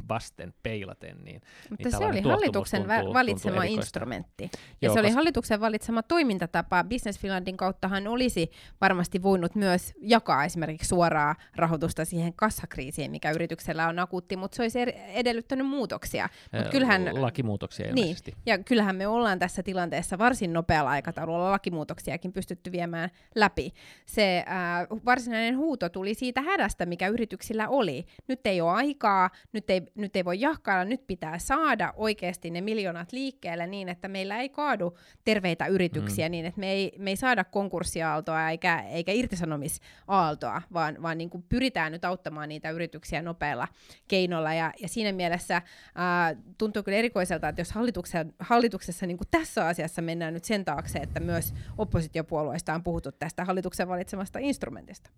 vasten peilaten. Niin, Mutta niin se oli hallituksen tuntuu, valitsema tuntuu instrumentti. Ja Joo, se oli hallituksen valitsema toimintatapa. Business Finlandin kauttahan olisi varmasti voinut myös jakaa esimerkiksi suoraa rahoitusta siihen kassakriisiin, mikä yrityksellä on akuutti, mutta se olisi edellyttänyt muutoksia. Mut kyllähän, lakimuutoksia niin, ilmeisesti. Niin, ja kyllähän me ollaan tässä tilanteessa varsin nopealla aikataululla lakimuutoksiakin pystytty viemään läpi. Se äh, varsinainen huuto tuli siitä hädästä, mikä yrityksillä oli. Nyt ei ole aikaa, nyt ei nyt ei voi jahkailla, nyt pitää saada oikeasti ne miljoonat liikkeelle niin, että meillä ei kaadu terveitä yrityksiä mm. niin, että me ei, me ei saada konkurssiaaltoa eikä, eikä irtisanomisaaltoa, vaan, vaan niin kuin pyritään nyt auttamaan niitä yrityksiä nopealla keinolla. Ja, ja siinä mielessä ää, tuntuu kyllä erikoiselta, että jos hallituksessa niin kuin tässä asiassa mennään nyt sen taakse, että myös oppositiopuolueista on puhuttu tästä hallituksen valitsemasta instrumentista.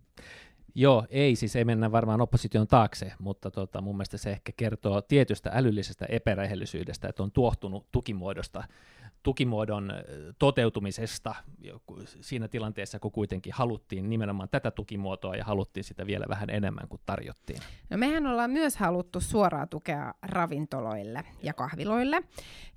Joo, ei siis ei mennä varmaan opposition taakse, mutta tota, mun mielestä se ehkä kertoo tietystä älyllisestä epärehellisyydestä, että on tuohtunut tukimuodosta tukimuodon toteutumisesta siinä tilanteessa, kun kuitenkin haluttiin nimenomaan tätä tukimuotoa ja haluttiin sitä vielä vähän enemmän kuin tarjottiin. No mehän ollaan myös haluttu suoraa tukea ravintoloille ja kahviloille.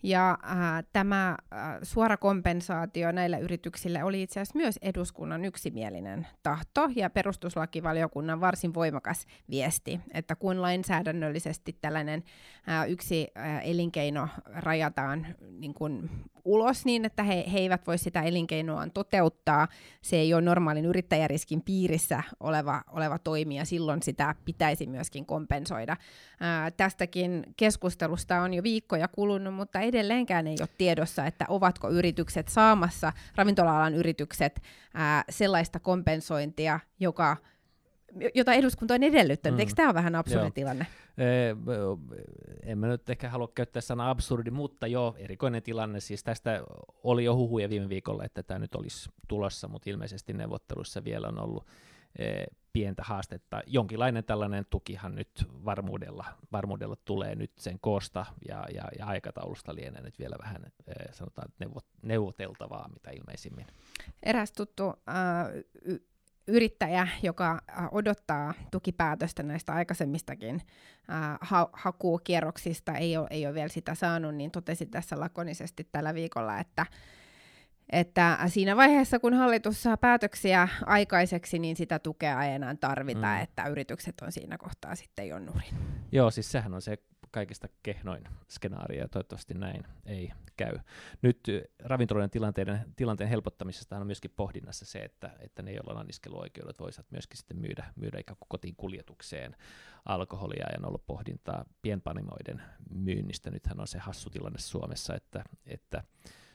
Ja äh, tämä äh, suora kompensaatio näille yrityksille oli itse asiassa myös eduskunnan yksimielinen tahto ja perustuslakivaliokunnan varsin voimakas viesti, että kun lainsäädännöllisesti tällainen äh, yksi äh, elinkeino rajataan niin kuin ulos niin, että he, he eivät voi sitä elinkeinoaan toteuttaa. Se ei ole normaalin yrittäjäriskin piirissä oleva, oleva toimija, silloin sitä pitäisi myöskin kompensoida. Ää, tästäkin keskustelusta on jo viikkoja kulunut, mutta edelleenkään ei ole tiedossa, että ovatko yritykset saamassa, ravintola-alan yritykset, ää, sellaista kompensointia, joka jota eduskunta on edellyttänyt. Mm. Eikö tämä ole vähän absurdi Joo. tilanne? en mä nyt ehkä halua käyttää sanaa absurdi, mutta joo, erikoinen tilanne. Siis tästä oli jo huhuja viime viikolla, että tämä nyt olisi tulossa, mutta ilmeisesti neuvotteluissa vielä on ollut pientä haastetta. Jonkinlainen tällainen tukihan nyt varmuudella, varmuudella tulee nyt sen koosta ja, ja, ja aikataulusta lienee nyt vielä vähän sanotaan neuvoteltavaa mitä ilmeisimmin. Eräs tuttu äh, yrittäjä, joka äh, odottaa tukipäätöstä näistä aikaisemmistakin äh, ha- hakukierroksista, ei ole, ei ole vielä sitä saanut, niin totesi tässä lakonisesti tällä viikolla, että, että siinä vaiheessa, kun hallitus saa päätöksiä aikaiseksi, niin sitä tukea ei enää tarvita, mm. että yritykset on siinä kohtaa sitten jo nurin. Joo, siis sehän on se kaikista kehnoin skenaario, ja toivottavasti näin ei käy. Nyt ravintoloiden tilanteen, tilanteen helpottamisesta on myöskin pohdinnassa se, että, että ne, joilla on anniskeluoikeudet, voisivat myöskin sitten myydä, myydä ikään kuin kotiin kuljetukseen alkoholia, ja on ollut pohdintaa pienpanimoiden myynnistä. Nythän on se hassu tilanne Suomessa, että, että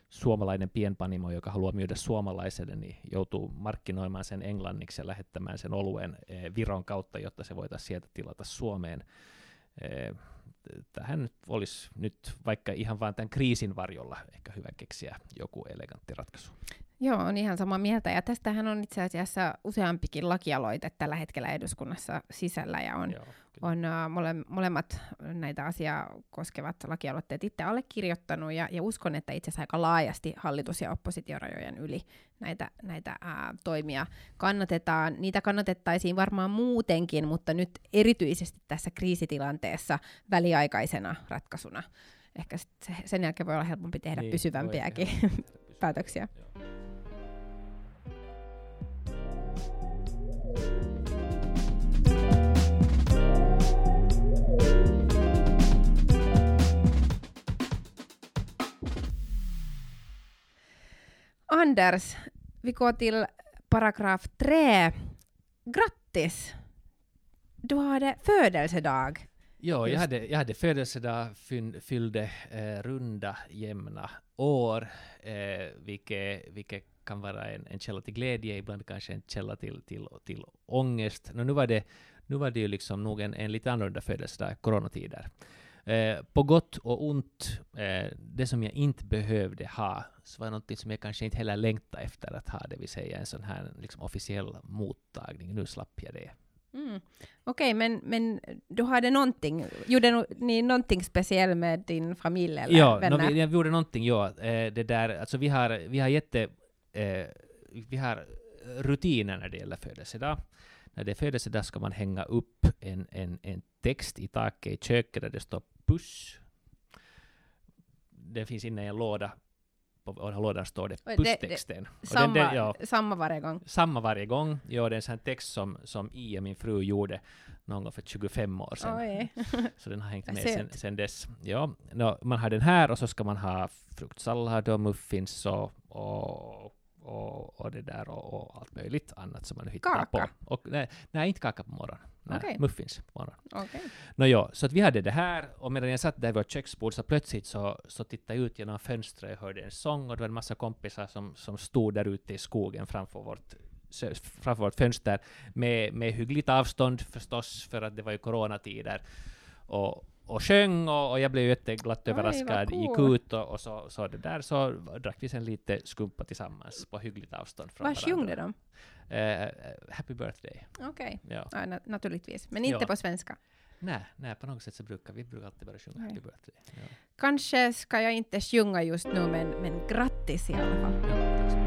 suomalainen pienpanimo, joka haluaa myydä suomalaiselle, niin joutuu markkinoimaan sen englanniksi ja lähettämään sen oluen Viron kautta, jotta se voitaisiin sieltä tilata Suomeen tähän nyt olisi nyt vaikka ihan vain tämän kriisin varjolla ehkä hyvä keksiä joku elegantti ratkaisu. Joo, on ihan samaa mieltä. Ja tästähän on itse asiassa useampikin lakialoite tällä hetkellä eduskunnassa sisällä. Ja on, Joo, on uh, mole, molemmat näitä asiaa koskevat lakialoitteet itse allekirjoittanut. Ja, ja uskon, että itse asiassa aika laajasti hallitus- ja oppositiorajojen yli näitä, näitä uh, toimia kannatetaan. Niitä kannatettaisiin varmaan muutenkin, mutta nyt erityisesti tässä kriisitilanteessa väliaikaisena ratkaisuna. Ehkä sen jälkeen voi olla helpompi tehdä niin, pysyvämpiäkin päätöksiä. Joo. Anders, vi går till paragraf 3. Grattis! Du hade födelsedag. Ja, jag hade, jag hade födelsedag, fyllde eh, runda jämna år, eh, vilket, vilket kan vara en, en källa till glädje, ibland kanske en källa till, till, till ångest. No, nu, var det, nu var det ju liksom nog en, en lite annorlunda födelsedag, coronatider. Eh, på gott och ont, eh, det som jag inte behövde ha, så var något som jag kanske inte heller längtade efter att ha, det vill säga en sån här liksom, officiell mottagning. Nu slapp jag det. Mm. Okej, okay, men, men du hade någonting, gjorde ni någonting speciellt med din familj eller ja, vänner? Ja, no, vi, vi gjorde någonting, ja. Eh, det där, alltså vi har, vi har jätte, eh, vi har rutiner när det gäller födelsedag när det är födelsedag ska man hänga upp en, en, en text i taket i köket där det står puss. Det finns inne i en låda. På den lådan står det pusstexten. Samma, den, den, ja, samma varje gång? Samma varje gång. Ja, det är en sån text som, som Ia, min fru, gjorde någon gång för 25 år sedan. så den har hängt med sen, sen dess. Ja, no, man har den här och så ska man ha fruktsallad och muffins och, och och, och det där och, och, allt möjligt annat som man hittar kaka. på. Och, nej, nej, inte kaka på morgonen. Nej, okay. muffins på morgonen. Okay. No, jo, så att vi hade det här, och medan jag satt där vid vårt köksbord så plötsligt så, så tittade jag ut genom fönstret och hörde en sång och det var en massa kompisar som, som stod där ute i skogen framför vårt framför vårt fönster med, med hyggligt avstånd förstås, för att det var ju coronatider. Och, och sjöng och, och jag blev jätteglatt överraskad, vad gick cool. ut och, och så, så det där så drack vi sen lite skumpa tillsammans på hyggligt avstånd från Vad sjöng de varandra. de? Eh, happy birthday. Okej, Ja. ja, na- naturligtvis. Men inte Ja. på svenska. Nej, nej, på något sätt så brukar vi brukar alltid bara sjunga Nej. happy birthday. Ja. Kanske ska jag inte sjunga just nu, men, men grattis i alla fall. Ja.